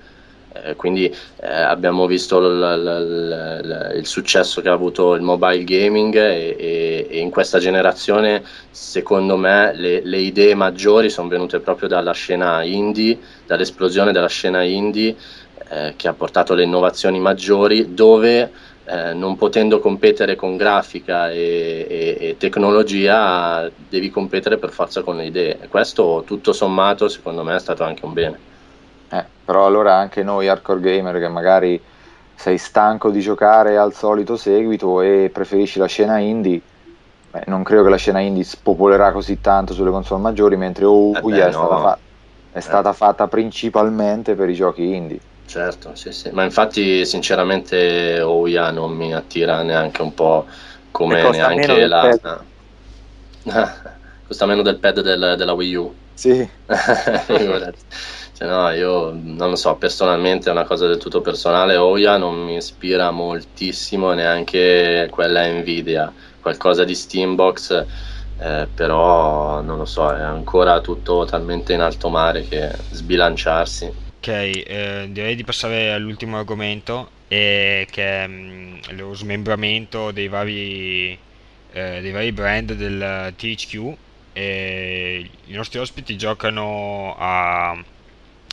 eh, quindi eh, abbiamo visto l- l- l- il successo che ha avuto il mobile gaming e, e, e in questa generazione secondo me le, le, idee maggiori sono venute proprio dalla scena indie, dall'esplosione della scena indie eh, che ha portato le innovazioni maggiori dove eh, non potendo competere con grafica e, e, e, tecnologia, devi competere per forza con le idee. Questo tutto sommato, secondo me, è stato anche un bene. Eh, però allora anche noi hardcore gamer che magari sei stanco di giocare al solito seguito e preferisci la scena indie, beh, non credo che la scena indie spopolerà così tanto sulle console maggiori, mentre OUI eh beh, è, no. stata, fa- è eh. stata fatta principalmente per i giochi indie. Certo, sì, sì. ma infatti sinceramente OUIA non mi attira neanche un po' come neanche la... costa meno del pad del, della Wii U. Sì. Cioè, no, io non lo so, personalmente è una cosa del tutto personale. Oya non mi ispira moltissimo, neanche quella Nvidia, qualcosa di Steambox, eh, però non lo so, è ancora tutto talmente in alto mare che sbilanciarsi. Ok, eh, direi di passare all'ultimo argomento, eh, che è mh, mm, lo smembramento dei vari, eh, dei vari brand del THQ. I nostri ospiti giocano a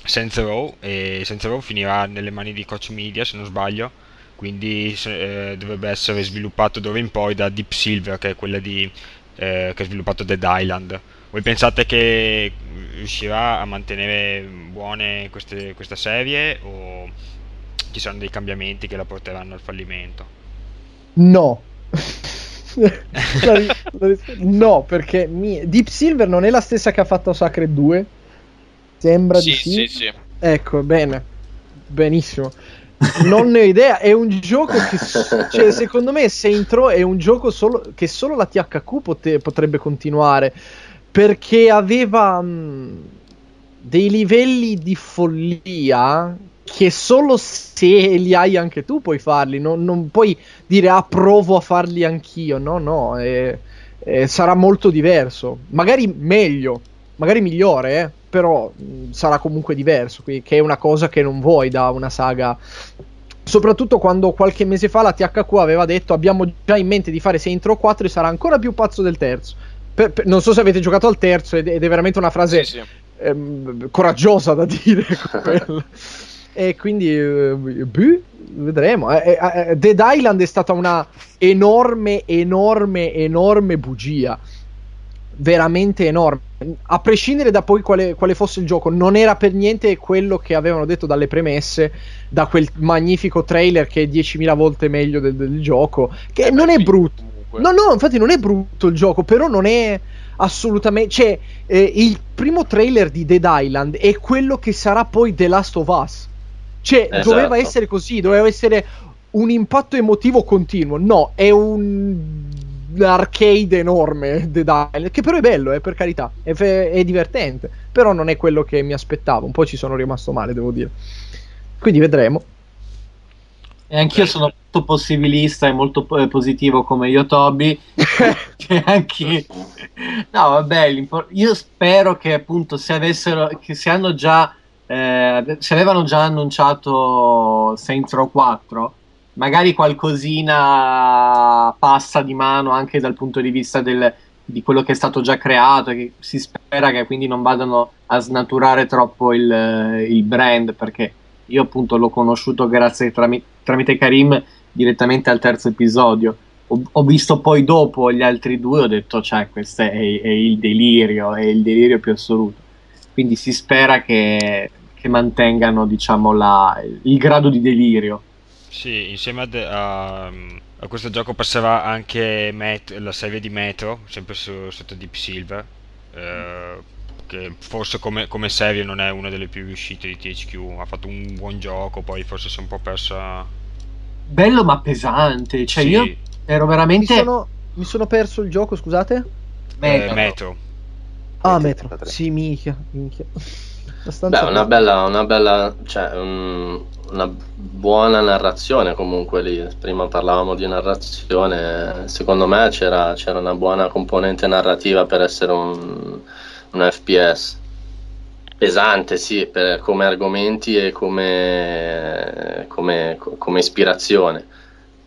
Saints Row e Saints Row finirà nelle mani di Coach Media se non sbaglio. Quindi eh, dovrebbe essere sviluppato d'ora in poi da Deep Silver che è quella di, eh, che ha sviluppato Dead Island. Voi pensate che riuscirà a mantenere buone queste, questa serie o ci saranno dei cambiamenti che la porteranno al fallimento? No. No perché mi... Deep Silver non è la stessa che ha fatto Sacred 2 Sembra sì, di sì. Sì, sì. Ecco, bene. Benissimo. Non ne ho idea, è un gioco che cioè, secondo me se intro è un gioco solo, che solo la THQ pote, potrebbe continuare perché aveva mh, mm, dei livelli di follia che solo se li hai anche tu puoi farli, non, non puoi dire ah provo a farli anch'io, no no, è, è, sarà molto diverso, magari meglio, magari migliore, eh però mh, sarà comunque diverso, qui- che è una cosa che non vuoi da una saga. Soprattutto quando qualche mese fa la THQ aveva detto abbiamo già in mente di fare Saints Row 4 e sarà ancora più pazzo del terzo. Per- per- non so se avete giocato al terzo ed, ed è veramente una frase Sì, sì. ehm, coraggiosa da dire e quindi eh, boh, vedremo Eh, eh, eh, Dead Island è stata una enorme enorme enorme bugia veramente enorme a prescindere da poi quale, quale fosse il gioco non era per niente quello che avevano detto dalle premesse da quel magnifico trailer che è 10.000 volte meglio del, del gioco che Eh, non è brutto comunque. No, no, infatti non è brutto il gioco, però non è assolutamente... Cioè, eh, il primo trailer di Dead Island è quello che sarà poi The Last of Us. Cioè, Esatto. doveva essere così, doveva essere un impatto emotivo continuo. No, è un arcade enorme Dead Island, che però è bello, eh, per carità, è, fe- è divertente, però non è quello che mi aspettavo. Un po' ci sono rimasto male, devo dire. Quindi vedremo. E anch'io sono molto possibilista e molto eh, positivo come io, Toby. che anche... No, vabbè, io spero che appunto se avessero, che se hanno già, eh, se avevano già annunciato Saints Row 4, magari qualcosina passa di mano anche dal punto di vista del, di quello che è stato già creato, e che si spera che quindi non vadano a snaturare troppo il, il brand, perché io appunto l'ho conosciuto grazie trami- tramite Karim direttamente al terzo episodio. Ho, ho visto poi dopo gli altri due, ho detto, cioè, questo è, è il delirio, è il delirio più assoluto. Quindi si spera che, che mantengano, diciamo, la- il grado di delirio. Sì, insieme a, de- a- a questo gioco passerà anche Met- la serie di Metro, sempre su- sotto Deep Silver, eh, che forse come, come serie non è una delle più riuscite di THQ, ha fatto un buon gioco, poi forse si è un po' persa... Bello ma pesante, cioè Sì, io ero Mi veramente... sono, mi sono perso il gioco, scusate? eh, Metro. Metro. Ah, Metro Metro. 33. Sì, minchia, minchia. Beh, una bella, una bella, cioè, un- una buona narrazione comunque lì. Prima parlavamo di narrazione, secondo me c'era, c'era una buona componente narrativa per essere un, un FPS. Pesante, sì, per- come argomenti e come, come, come ispirazione.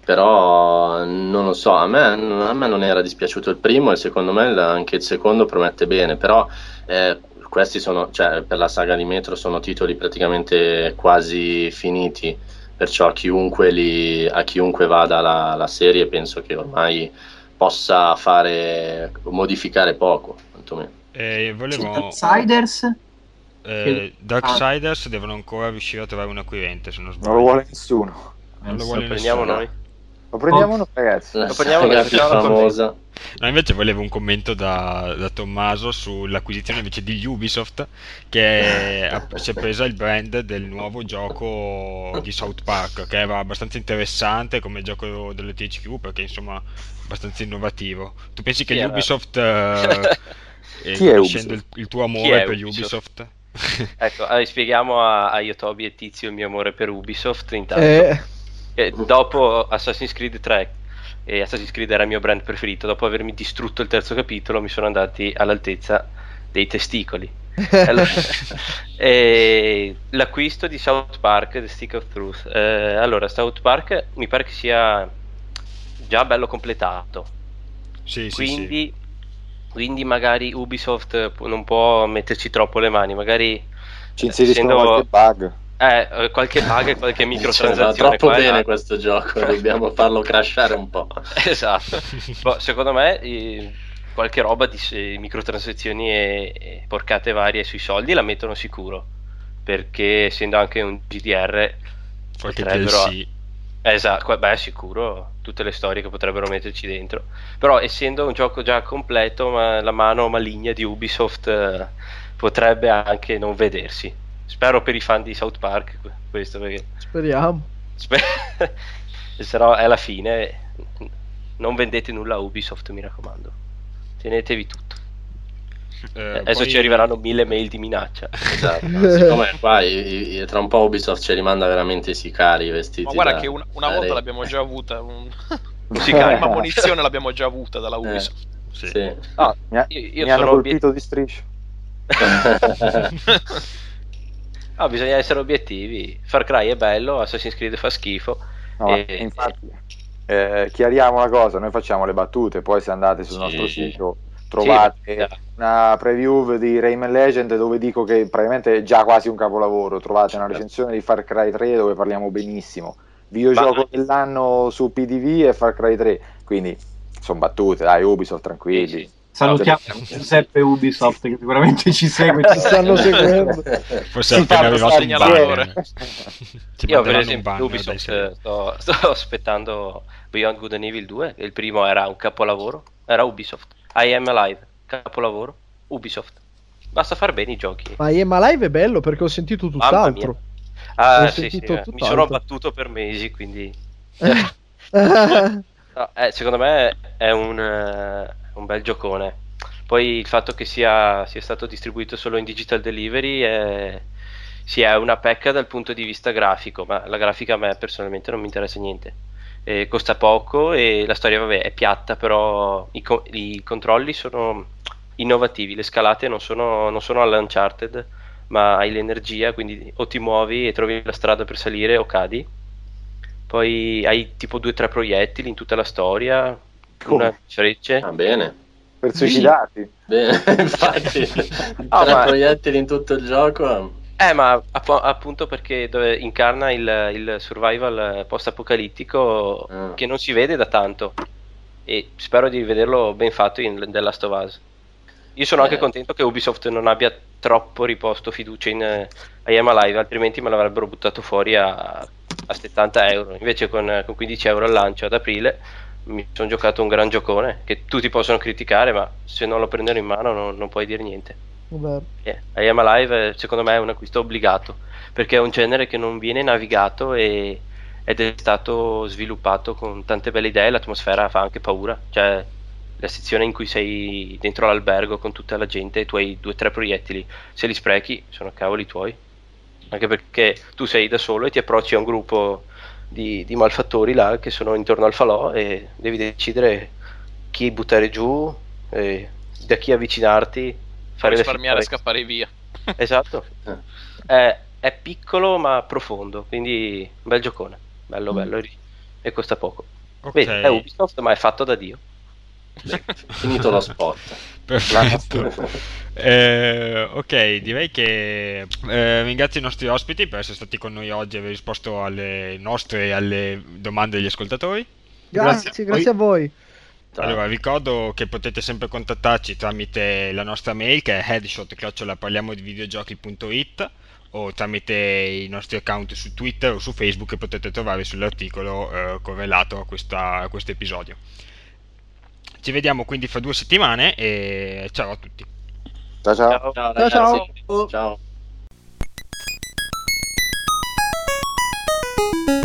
Però non lo so, a me, a me non era dispiaciuto il primo e secondo me anche il secondo promette bene, però eh, questi sono, cioè, per la saga di Metro sono titoli praticamente quasi finiti, perciò chiunque li, a chiunque vada la, la serie penso che ormai possa fare, modificare poco, quantomeno. E volevo... Outsiders? Eh, Darksiders devono ancora riuscire a trovare un acquirente, se non sbaglio. Non lo vuole nessuno. Non lo Eh, vuole Lo prendiamo nessuno. noi. Lo prendiamo noi, ragazzi. La Lo prendiamo noi, la famosa. No, invece volevo un commento da, da Tommaso sull'acquisizione invece di Ubisoft che ha- si è presa il brand del nuovo gioco di South Park che era abbastanza interessante come gioco delle THQ perché insomma abbastanza innovativo. Tu pensi che? Ubisoft, eh, eh, Chi è conoscendo Ubisoft? il, il tuo Chi amore è per Ubisoft? Ubisoft, Ecco, allora, spieghiamo a, a Yotobi e Tizio il mio amore per Ubisoft intanto. Eh, Eh, dopo Assassin's Creed 3 e Assassin's Creed era il mio brand preferito, dopo avermi distrutto il terzo capitolo mi sono andati all'altezza dei testicoli. Allora- e l'acquisto di South Park, The Stick of Truth. Eh, allora, South Park mi pare che sia già bello completato, sì, sì, sì. quindi, quindi magari Ubisoft non può metterci troppo le mani, magari Ci inseriscono essendo- qualche bug. Eh, eh, qualche bug e qualche Cioè, va microtransazione troppo bene questo gioco, dobbiamo farlo crashare un po'. Esatto. Boh, secondo me eh, qualche roba di se- microtransazioni e, e porcate varie sui soldi la mettono sicuro. Perché essendo anche un GDR Qualche potrebbero- DLC. Esatto, beh sicuro tutte le storie che potrebbero metterci dentro. Però essendo un gioco già completo, ma la mano maligna di Ubisoft eh, potrebbe anche non vedersi. Spero per i fan di South Park questo perché speriamo. Spe- se no è la fine. Non vendete nulla a Ubisoft, mi raccomando. Tenetevi tutto. Eh, Adesso poi- ci arriveranno mille mail di minaccia. Esatto. Siccome qua i- i- tra un po' Ubisoft ci rimanda veramente i sicari vestiti. Ma guarda da- che una, una volta re. l'abbiamo già avuta. Un... Una carica. munizione l'abbiamo già avuta dalla Ubisoft. Sì. Sì. No, Mi, ha- io, io mi hanno colpito di striscio. No, bisogna essere obiettivi. Far Cry è bello, Assassin's Creed fa schifo. No, E- infatti, eh, chiariamo una cosa, noi facciamo le battute, poi se andate sul Sì, nostro sito trovate Sì, una preview di Rayman Legend dove dico che praticamente è già quasi un capolavoro, trovate una recensione di Far Cry 3 dove parliamo benissimo, videogioco Ma- dell'anno su PDV e Far Cry 3, quindi sono battute, dai Ubisoft tranquilli. Sì. Salutiamo Giuseppe Ubisoft che sicuramente ci segue. Ci stanno seguendo. Forse è appena arrivato segnalatore. banner. Io per esempio banner, Ubisoft dai, sto, sto aspettando Beyond Good and Evil 2, il primo era un capolavoro, era Ubisoft. I Am Alive, capolavoro, Ubisoft. Basta far bene i giochi. Ma EMA Live è bello perché ho sentito tutt'altro. Ah, Ho sì, sì, eh, mi tutt'altro. sono battuto per mesi, quindi Eh, No, eh, secondo me è un, eh, un bel giocone. Poi il fatto che sia, sia stato distribuito solo in digital delivery è, sì, è una pecca dal punto di vista grafico, ma la grafica a me personalmente non mi interessa niente. Eh, costa poco e la storia vabbè, è piatta, però i, co- i controlli sono innovativi, le scalate non sono, non sono all'Uncharted, ma hai l'energia, quindi o ti muovi e trovi la strada per salire o cadi. Poi hai tipo due o tre proiettili in tutta la storia? Una frecce. Va bene. Per suicidarti. Bene, infatti, Ah, tre ma- proiettili in tutto il gioco. Eh, ma app- appunto perché dove incarna il, il survival post-apocalittico Ah. che non si vede da tanto e spero di vederlo ben fatto in The Last of Us. Io sono anche Eh. contento che Ubisoft non abbia troppo riposto fiducia in eh, I Am Alive, altrimenti me l'avrebbero buttato fuori a, a 70 euro. Invece con, con 15 euro al lancio ad aprile mi sono giocato un gran giocone che tutti possono criticare, ma se non lo prendono in mano non- non puoi dire niente. vabbè. Eh, I Am Alive eh, secondo me è un acquisto obbligato perché è un genere che non viene navigato e- ed è stato sviluppato con tante belle idee l'atmosfera fa anche paura cioè la sezione in cui sei dentro l'albergo con tutta la gente tu hai due o tre proiettili se li sprechi sono cavoli tuoi anche perché tu sei da solo e ti approcci a un gruppo di, di malfattori là che sono intorno al falò e devi decidere chi buttare giù e da chi avvicinarti fare le risparmiare e scappare via. Esatto. È, è piccolo ma profondo, quindi un bel giocone. Bello, bello e- e costa poco. Ok, Vedi, è Ubisoft ma è fatto da Dio. Finito lo spot. perfetto. Eh, ok, direi che eh, ringrazio i nostri ospiti per essere stati con noi oggi e aver risposto alle nostre e alle domande degli ascoltatori. Grazie, Grazie. grazie a voi. Allora, ricordo che potete sempre contattarci tramite la nostra mail che è headshot.parliamodivideogiochi.it o tramite i nostri account su Twitter o su Facebook che potete trovare sull'articolo eh, correlato a, questa- a questo episodio. Ci vediamo quindi fra due settimane e ciao a tutti. Ciao ciao. Ciao ciao. ciao. ciao.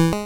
ciao.